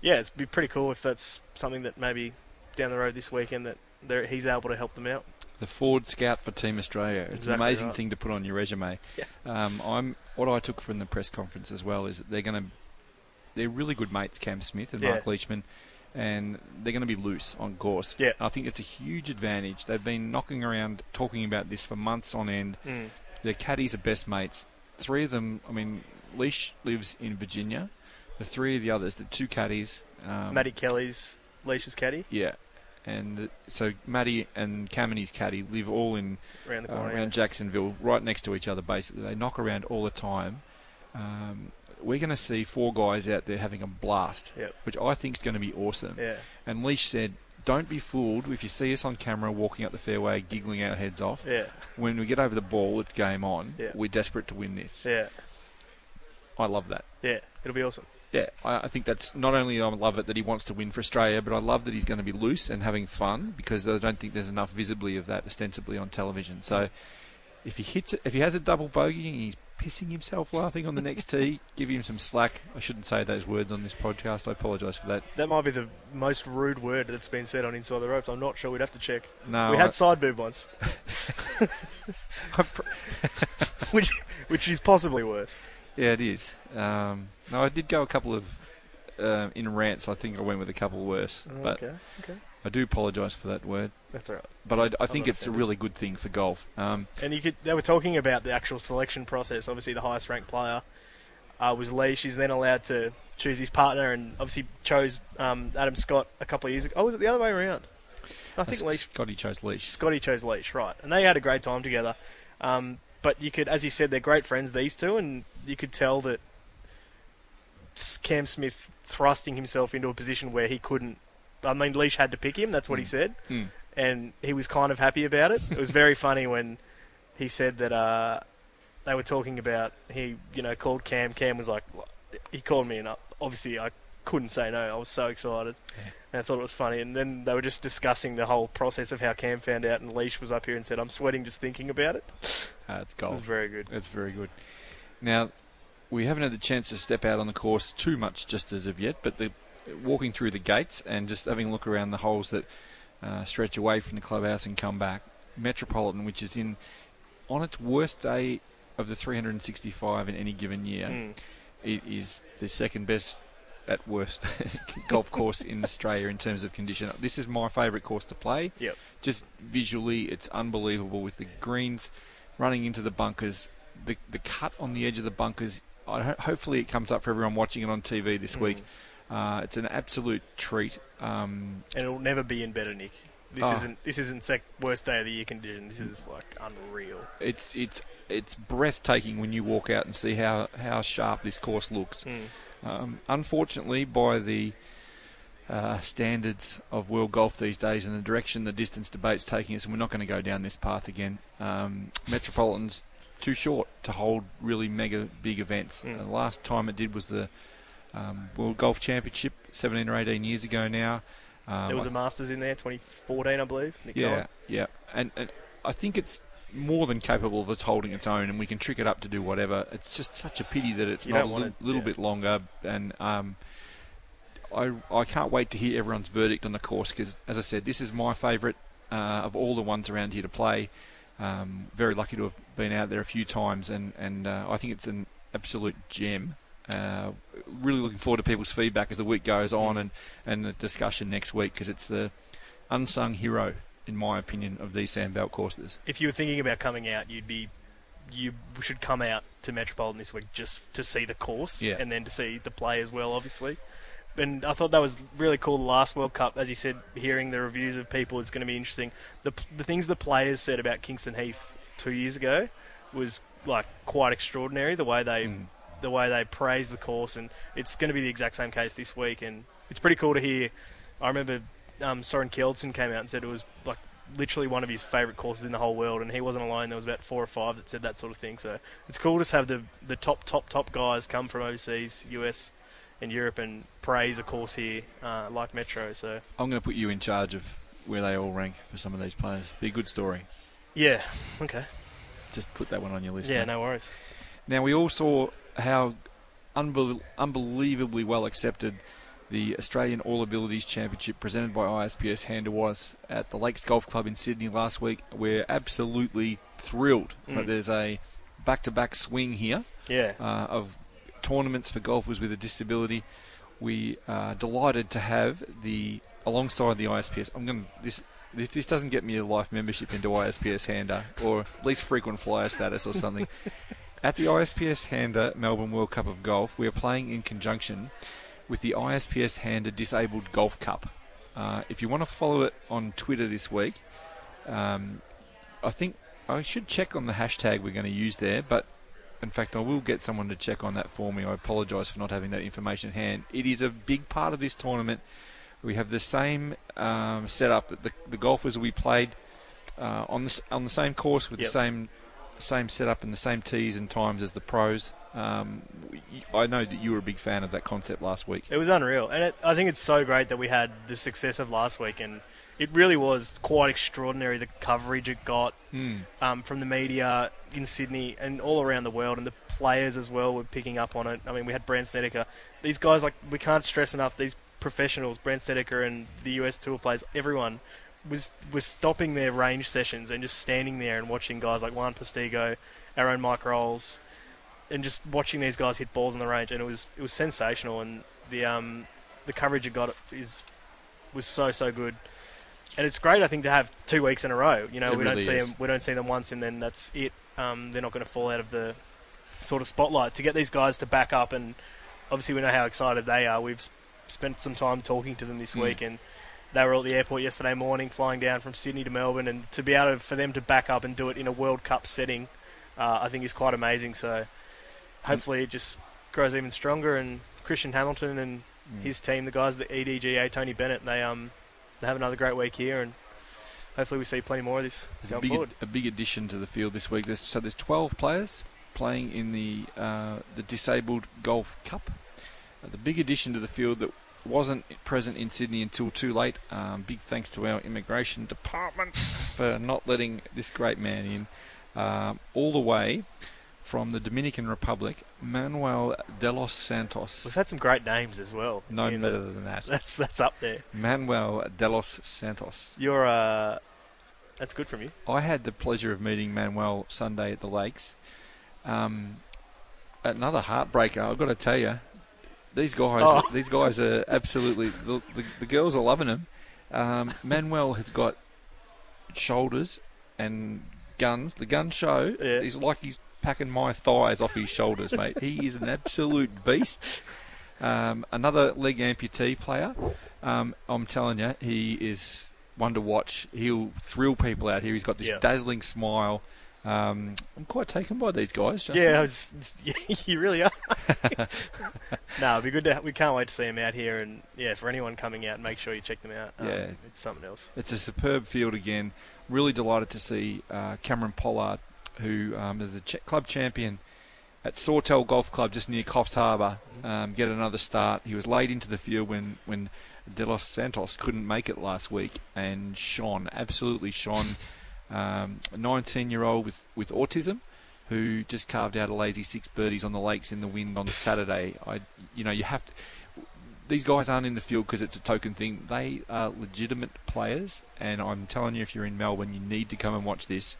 yeah, it'd be pretty cool if that's something that maybe down the road this weekend that they're- he's able to help them out. The Ford Scout for Team Australia. It's Exactly an amazing right. thing to put on your resume. Yeah. Um, I'm what I took from the press conference as well is that they're going to they're really good mates, Cam Smith and Mark Yeah. Leishman, and they're going to be loose on course. Yeah. I think it's a huge advantage. They've been knocking around talking about this for months on end. Mm. Their caddies are best mates. Three of them. I mean, Leish lives in Virginia. The three of the others, the two caddies. Um, Matty Kelly's Leish's caddy. yeah. And uh, so Matty and and caddy live all in Around the uh, around yeah. Jacksonville, right next to each other. Basically, they knock around all the time. Um, we're going to see four guys out there having a blast, Yep. which I think is going to be awesome. Yeah. And Leish said, "Don't be fooled if you see us on camera walking up the fairway, giggling our heads off. Yeah. When we get over the ball, it's game on. Yeah. We're desperate to win this. I love that. Yeah, it'll be awesome. Yeah, I, I think that's not only I love it that he wants to win for Australia, but I love that he's going to be loose and having fun because I don't think there's enough visibly of that ostensibly on television. So if he hits it, if he has a double bogey and he's pissing himself laughing on the next tee, give him some slack. I shouldn't say those words on this podcast. I apologise for that. That might be the most rude word that's been said on Inside the Ropes. I'm not sure. We'd have to check. No, we I- had side boob once, which which is possibly worse. Yeah, it is. Um, no, I did go a couple of uh, in rants. I think I went with a couple worse, but Okay, okay. I do apologise for that word. That's all right. But I, I think it's a really good thing for golf. Um, And you could. They were talking about the actual selection process. Obviously, the highest ranked player uh, was Lee. She's then allowed to choose his partner, and obviously chose um, Adam Scott a couple of years ago. Oh, was it the other way around? I think Leish. Scotty chose Leish. Scotty chose Leish, right? And they had a great time together. Um, but you could, as you said, they're great friends, these two, and you could tell that Cam Smith thrusting himself into a position where he couldn't. I mean, Leish had to pick him. That's what he Mm. said, Mm. and he was kind of happy about it. It was very funny when he said that uh, they were talking about he, you know, called Cam. Cam was like, he called me, and I, obviously I couldn't say no. I was so excited, and I thought it was funny. And then they were just discussing the whole process of how Cam found out, and Leish was up here and said, "I'm sweating just thinking about it." Uh, it's It gold. was very good. It's very good. Now, we haven't had the chance to step out on the course too much just as of yet, but the walking through the gates and just having a look around the holes that uh, stretch away from the clubhouse and come back, Metropolitan, which is in on its worst day of the 365 in any given year, Mm. it is the second best at worst golf course in Australia in terms of condition. This is my favourite course to play. Yep. Just visually, it's unbelievable with the greens running into the bunkers, the the cut on the edge of the bunkers. I, hopefully, it comes up for everyone watching it on TV this Mm. week. Uh, it's an absolute treat. Um, and it'll never be in better nick. This Oh. isn't this isn't sec- worst day of the year condition. This is like unreal. it's it's it's breathtaking when you walk out and see how, how sharp this course looks. Mm. Um, unfortunately, by the uh, standards of world golf these days and the direction the distance debate's taking us, and we're not going to go down this path again. Um, Metropolitan's too short to hold really mega big events. Mm. The last time it did was the um, World Golf Championship 17 or 18 years ago now. Um, there was a Masters in there, 2014, I believe. Nick yeah, Cullen. yeah, and, and I think it's more than capable of its holding its own, and we can trick it up to do whatever. It's just such a pity that it's You not a little, it, little yeah. bit longer. And um, I I can't wait to hear everyone's verdict on the course because, as I said, this is my favourite uh, of all the ones around here to play. Um, very lucky to have been out there a few times, and and uh, I think it's an absolute gem. Uh, really looking forward to people's feedback as the week goes on, and and the discussion next week because it's the unsung hero, in my opinion, of these sandbelt courses. If you were thinking about coming out, you'd be you should come out to Metropolitan this week just to see the course Yeah. and then to see the play as well, obviously. And I thought that was really cool. The last World Cup, as you said, hearing the reviews of people is going to be interesting. The the things the players said about Kingston Heath two years ago was like quite extraordinary. The way they Mm. the way they praised the course, and it's going to be the exact same case this week. And it's pretty cool to hear. I remember um, Soren Kjeldsen came out and said it was like literally one of his favourite courses in the whole world, and he wasn't alone. There was about four or five that said that sort of thing. So it's cool to have the the top top top guys come from overseas, US and Europe, and praise of course here uh, like Metro. So I'm going to put you in charge of where they all rank for some of these players. Be a good story. yeah, okay, Just put that one on your list. yeah, mate. no worries. Now we all saw how unbel- unbelievably well accepted the Australian All Abilities Championship presented by ISPS Handa was at the Lakes Golf Club in Sydney last week. We're absolutely thrilled that Mm. there's a back-to-back swing here Yeah, uh, of tournaments for golfers with a disability. We are delighted to have the alongside the ISPS. I'm going to this. If this doesn't get me a life membership into ISPS Handa, or at least frequent flyer status or something, at the ISPS Handa Melbourne World Cup of Golf, we are playing in conjunction with the ISPS Handa Disabled Golf Cup. Uh, if you want to follow it on Twitter this week, um, I think I should check on the hashtag we're going to use there, but in fact, I will get someone to check on that for me. I apologise for not having that information at hand. It is a big part of this tournament. We have the same um, setup that the, the golfers will be played uh, on the on the same course with Yep. the same same setup and the same tees and times as the pros. Um, I know that you were a big fan of that concept last week. It was unreal, and it, I think it's so great that we had the success of last week, and it really was quite extraordinary the coverage it got Hmm. um, from the media in Sydney and all around the world, and the players as well were picking up on it. I mean, we had Brandt Snedeker. These guys, like, we can't stress enough. These professionals, Brandt Snedeker and the US Tour players, everyone was was stopping their range sessions and just standing there and watching guys like Juan Postigo, our own Mike Rolls, and just watching these guys hit balls in the range, and it was it was sensational. And the um the coverage it got is was so so good, and it's great. I think to have two weeks in a row. You know, It we really don't see is. them we don't see them once, and then that's it. Um, they're not going to fall out of the sort of spotlight. To get these guys to back up, and obviously we know how excited they are. We've spent some time talking to them this Mm. week, and they were at the airport yesterday morning, flying down from Sydney to Melbourne, and to be able to, for them to back up and do it in a World Cup setting, uh, I think is quite amazing. So hopefully it just grows even stronger. And Christian Hamilton and Mm. his team, the guys at the EDGA, Tony Bennett, they um they have another great week here, and hopefully we see plenty more of this There's a big, forward. a big addition to the field this week. There's, so there's 12 players playing in the uh, the Disabled Golf Cup. Uh, the big addition to the field that wasn't present in Sydney until too late. Um, big thanks to our immigration department for not letting this great man in. Um, all the way from the Dominican Republic, Manuel de los Santos. We've had some great names as well. No in better than that. That's that's up there. Manuel de los Santos. You're uh, That's good from you. I had the pleasure of meeting Manuel Sunday at the Lakes. Um, another heartbreaker. I've got to tell you, these guys, Oh. these guys are absolutely. The, the, the girls are loving him. Um, Manuel has got shoulders and guns. The gun show Yeah. is like he's packing my thighs off his shoulders, mate. He is an absolute beast. Um, another leg amputee player. Um, I'm telling you, he is one to watch. He'll thrill people out here. He's got this Yeah. dazzling smile. Um, I'm quite taken by these guys. Justin. Yeah, it's, you really are. no, it'd be good to. We can't wait to see him out here, and yeah, for anyone coming out, make sure you check them out. Um, Yeah. it's something else. It's a superb field again. Really delighted to see uh, Cameron Pollard, who um, is the ch- club champion at Sawtell Golf Club just near Coffs Harbour, um, get another start. He was late into the field when, when De Los Santos couldn't make it last week and shone, absolutely shone. Um, a 19 year old with, with autism who just carved out a lazy six birdies on the lakes in the wind on Saturday. I, you know, you have to these guys aren't in the field because it's a token thing. They are legitimate players, and I'm telling you, if you're in Melbourne, you need to come and watch this.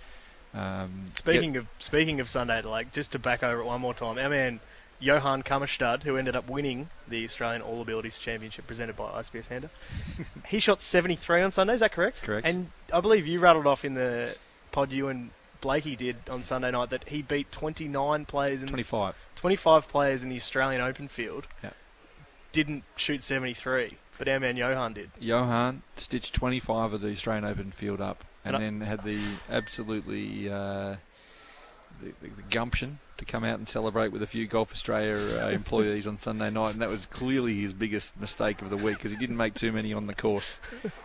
Um, Speaking of speaking of Sunday, like just to back over it one more time, our man Johan Kammerstad, who ended up winning the Australian All Abilities Championship presented by ISPS Handa, he shot 73 on Sunday. Is that correct? Correct. And I believe you rattled off in the pod you and Blakey did on Sunday night that he beat 29 players in 25. 25 players in the Australian Open field. Yeah. Didn't shoot 73, but our man Johan did. Johan stitched 25 of the Australian Open field up, and, And then had the absolutely uh, the, the, the gumption to come out and celebrate with a few Golf Australia uh, employees on Sunday night, and that was clearly his biggest mistake of the week because he didn't make too many on the course.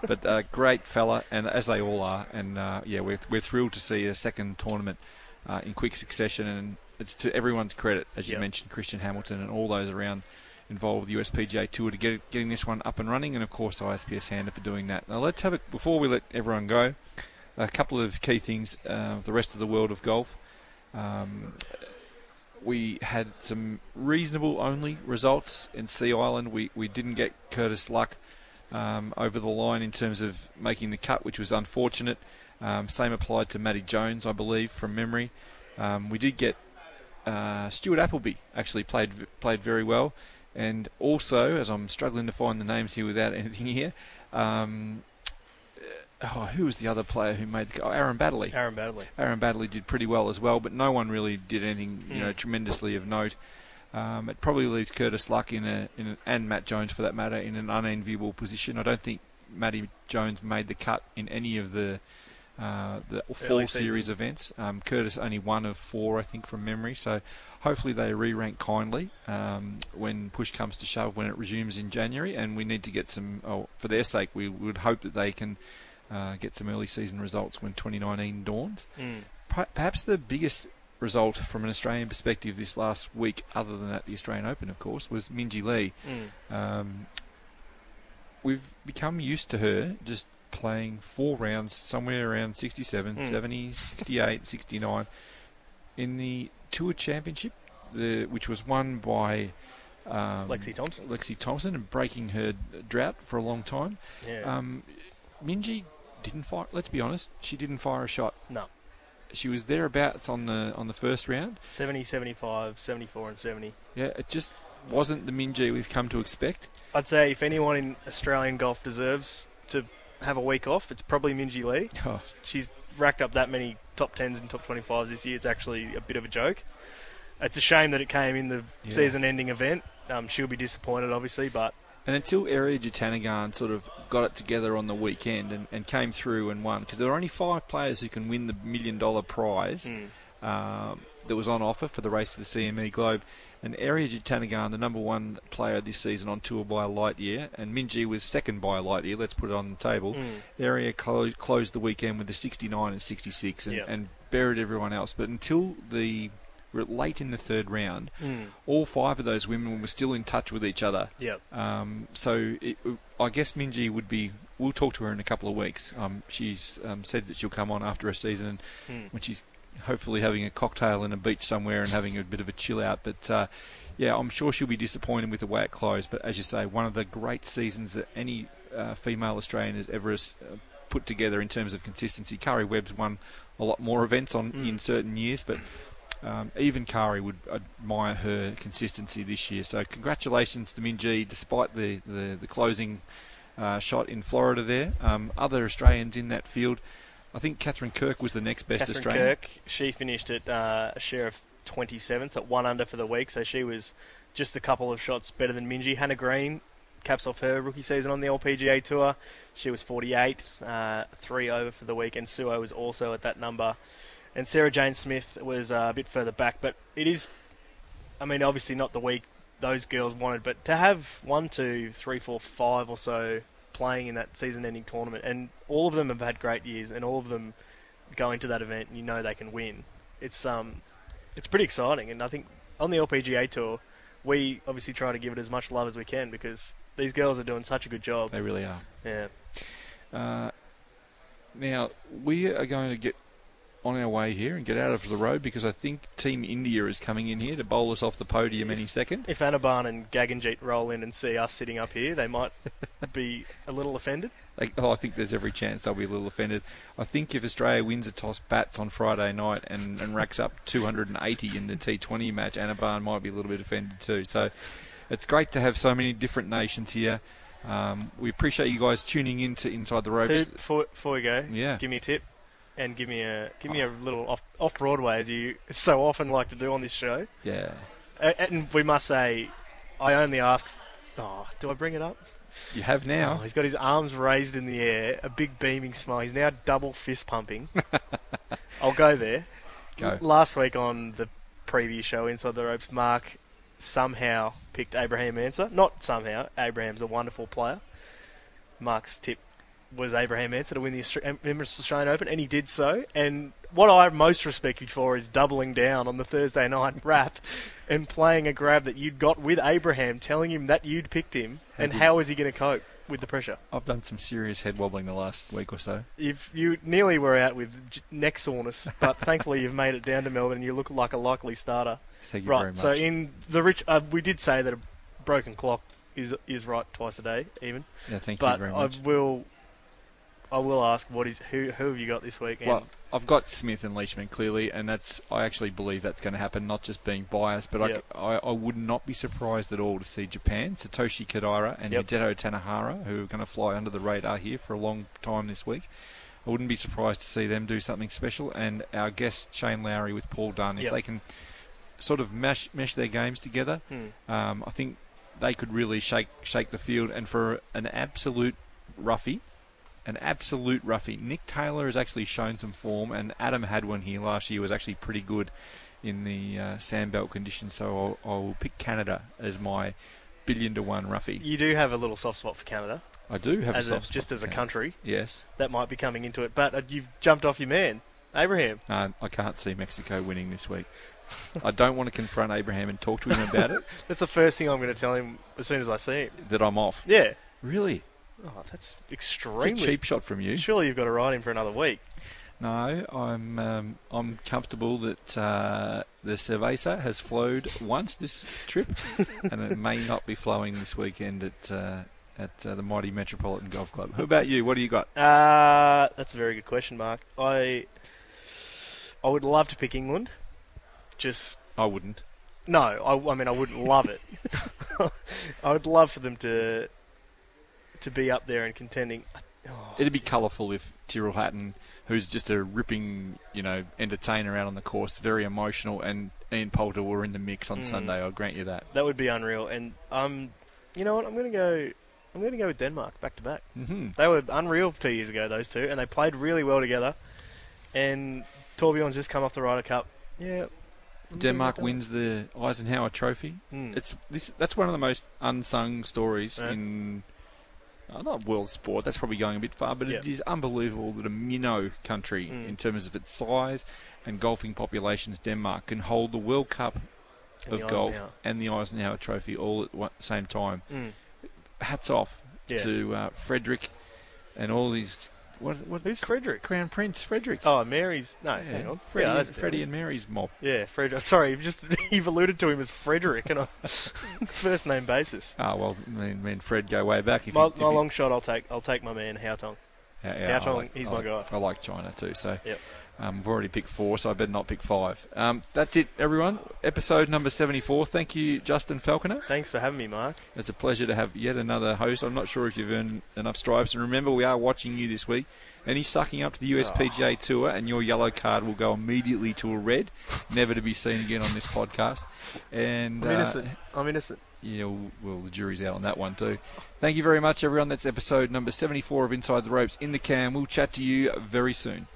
But uh, great fella, and as they all are, and uh, yeah, we're we're thrilled to see a second tournament uh, in quick succession, and it's to everyone's credit, as you Yep. mentioned, Christian Hamilton and all those around involved with the USPGA Tour to get getting this one up and running, and of course ISPS Handa for doing that. Now let's have a before we let everyone go, a couple of key things uh, the rest of the world of golf. Um, we had some reasonable only results in Sea Island. We we didn't get Curtis Luck um, over the line in terms of making the cut, which was unfortunate. Um, same applied to Matty Jones, I believe, from memory. Um, we did get uh, Stuart Appleby actually played played very well, and also as I'm struggling to find the names here without anything here. Um, oh, who was the other player who made the? Oh, Aaron Baddeley. Aaron Baddeley. Aaron Baddeley did pretty well as well, but no one really did anything, you know, Mm. tremendously of note. Um, it probably leaves Curtis Luck in a, in a, and Matt Jones for that matter, in an unenviable position. I don't think Matty Jones made the cut in any of the uh, the season. series events. Um, Curtis only one of four, I think, from memory. So hopefully they re-rank kindly um, when push comes to shove when it resumes in January. And we need to get some, oh, for their sake, we would hope that they can uh, get some early season results when 2019 dawns. Mm. Perhaps the biggest result from an Australian perspective this last week, other than at the Australian Open, of course, was Minjee Lee. Mm. Um, we've become used to her just playing four rounds somewhere around 67, Mm. 70, 68, 69 in the Tour Championship, the, which was won by um, Lexi Thompson. Lexi Thompson and breaking her drought for a long time. Yeah. Um, Minjee didn't fire. Let's be honest, she didn't fire a shot. No. She was thereabouts on the on the first round. 70, 75, 74, and 70. Yeah, it just wasn't the Minjee we've come to expect. I'd say if anyone in Australian golf deserves to have a week off, it's probably Minjee Lee. Oh. She's racked up that many top 10s and top 25s this year. It's actually a bit of a joke. It's a shame that it came in the Yeah. season-ending event. Um, she'll be disappointed, obviously, but And until Ariya Jutanugarn sort of got it together on the weekend and, and came through and won, because there are only five players who can win the million dollar prize Mm. um, that was on offer for the race to the CME Globe. And Ariya Jutanugarn, the number one player this season on tour by a light year, and Minjee was second by a light year. Let's put it on the table. Mm. Ariya clo- closed the weekend with a 69 and 66 and, Yeah. and buried everyone else. But until the late in the third round, Mm. all five of those women were still in touch with each other. Yep. Um, so it, I guess Minjee would be. We'll talk to her in a couple of weeks. Um, she's um, said that she'll come on after a season Mm. when she's hopefully having a cocktail in a beach somewhere and having a bit of a chill out. But uh, yeah, I'm sure she'll be disappointed with the way it closed. But as you say, one of the great seasons that any uh, female Australian has ever uh, put together in terms of consistency. Karrie Webb's won a lot more events on Mm. in certain years, but um, even Karrie would admire her consistency this year. So congratulations to Minjee, despite the the, the closing uh, shot in Florida there. Um, other Australians in that field. I think Katherine Kirk was the next best Katherine Australian. Kirk, she finished at uh, a share of 27th at one under for the week, so she was just a couple of shots better than Minjee. Hannah Green caps off her rookie season on the LPGA Tour. She was 48th, uh, three over for the week, and Suo was also at that number. And Sarah Jane Smith was uh, a bit further back, but it is, I mean, obviously not the week those girls wanted, but to have one, two, three, four, five or so playing in that season-ending tournament, and all of them have had great years, and all of them go into that event, and you know they can win. It's um, it's pretty exciting, and I think on the LPGA tour, we obviously try to give it as much love as we can because these girls are doing such a good job. They really are. Yeah. Uh, now we are going to get on our way here and get out of the road because I think Team India is coming in here to bowl us off the podium any second. If Anirban and Gaganjeet roll in and see us sitting up here, they might be a little offended. Like, oh, I think there's every chance they'll be a little offended. I think if Australia wins a toss bats on Friday night and, and racks up 280 in the T20 match, Anirban might be a little bit offended too. So it's great to have so many different nations here. Um, we appreciate you guys tuning in to Inside the Who, Ropes. before, before we go, Yeah. give me a tip and give me a give me oh. a little off off Broadway as you so often like to do on this show. Yeah. A- And we must say, I only ask. Oh, do I bring it up? You have now. Oh, he's got his arms raised in the air, a big beaming smile. He's now double fist pumping. I'll go there. Go. Last week on the preview show, Inside the Ropes, Mark somehow picked Abraham Ancer. Not somehow. Abraham's a wonderful player. Mark's tip was Abraham Ancer to win the Emirates Australian Open, and he did so. And what I most respect you for is doubling down on the Thursday night wrap and playing a grab that you'd got with Abraham, telling him that you'd picked him, and how is he going to cope with the pressure? I've done some serious head wobbling the last week or so. If you nearly were out with neck soreness, but thankfully you've made it down to Melbourne and you look like a likely starter. Thank you right. very much. So in the rich, uh, we did say that a broken clock is is right twice a day, even. Yeah, thank you very much. I will, I will ask what is who who have you got this weekend? Well, I've got Smith and Leishman clearly, and that's I actually believe that's going to happen. Not just being biased, but Yep. I, I, I would not be surprised at all to see Japan, Satoshi Kodaira, and Yep. Hideto Tanihara, who are going to fly under the radar here for a long time this week. I wouldn't be surprised to see them do something special, and our guest Shane Lowry with Paul Dunne, if Yep. they can sort of mesh mesh their games together, Hmm. um, I think they could really shake shake the field. And for an absolute roughie, an absolute roughie. Nick Taylor has actually shown some form, and Adam Hadwin here last year. Was actually pretty good in the uh, sandbelt conditions. So I'll, I'll pick Canada as my billion to one roughie. you do have a little soft spot for Canada. I do have as a soft spot just as a country. Yes. That might be coming into it, but uh, you've jumped off your man, Abraham. Uh, I can't see Mexico winning this week. I don't want to confront Abraham and talk to him about it. That's the first thing I'm going to tell him as soon as I see him. That I'm off. Yeah. Really? Oh, that's It's extremely a cheap shot from you. Surely you've got to ride him for another week. No, I'm um, I'm comfortable that uh, the Cerveza has flowed once this trip, and it may not be flowing this weekend at uh, at uh, the mighty Metropolitan Golf Club. Who about you? What do you got? Uh, that's a very good question, Mark. I I would love to pick England. Just I wouldn't. no, I, I mean I wouldn't love it. I would love for them to to be up there and contending. Oh, It'd be colourful if Tyrrell Hatton, who's just a ripping, you know, entertainer out on the course, very emotional, and Ian Poulter were in the mix on Mm. Sunday. I'll grant you that. that would be unreal. And um, you know what? I'm going to go. I'm going to go with Denmark back to back. Mm-hmm. They were unreal two years ago, those two, and they played really well together. And Thorbjorn's just come off the Ryder Cup. Yeah. Denmark gonna go with wins the Eisenhower Trophy. Mm. It's this. That's one of the most unsung stories Yeah. in uh, not world sport. That's probably going a bit far, but it Yeah. is unbelievable that a minnow country, Mm. in terms of its size and golfing populations, Denmark can hold the World Cup And of golf Eisenhower. and the Eisenhower Trophy all at one, the same time. Mm. Hats off Yeah. to uh, Frederick and all these. What, what, Who's Frederick? Crown Prince Frederick. Oh, Mary's. No, Yeah, hang on. Freddie, yeah, Freddie and Mary's mob. Yeah, Frederick. Sorry, you've just you've alluded to him as Frederick on a first name basis. Ah, well, me, and- me and Fred go way back. If my you, my you- long shot, I'll take I'll take my man Haotong. Yeah, Yao I Chong, like- he's I my like, guy. I like China too. So Yep. Um, I've already picked four, so I better not pick five. Um, that's it, everyone. Episode number 74. Thank you, Justin Falconer. Thanks for having me, Mark. It's a pleasure to have yet another host. I'm not sure if you've earned enough stripes. And remember, we are watching you this week. Any sucking up to the USPGA Tour, and your yellow card will go immediately to a red, never to be seen again on this podcast. And I'm uh, innocent. I'm innocent. yeah, well, well, the jury's out on that one too. Thank you very much, everyone. That's episode number 74 of Inside the Ropes in the Cam. We'll chat to you very soon.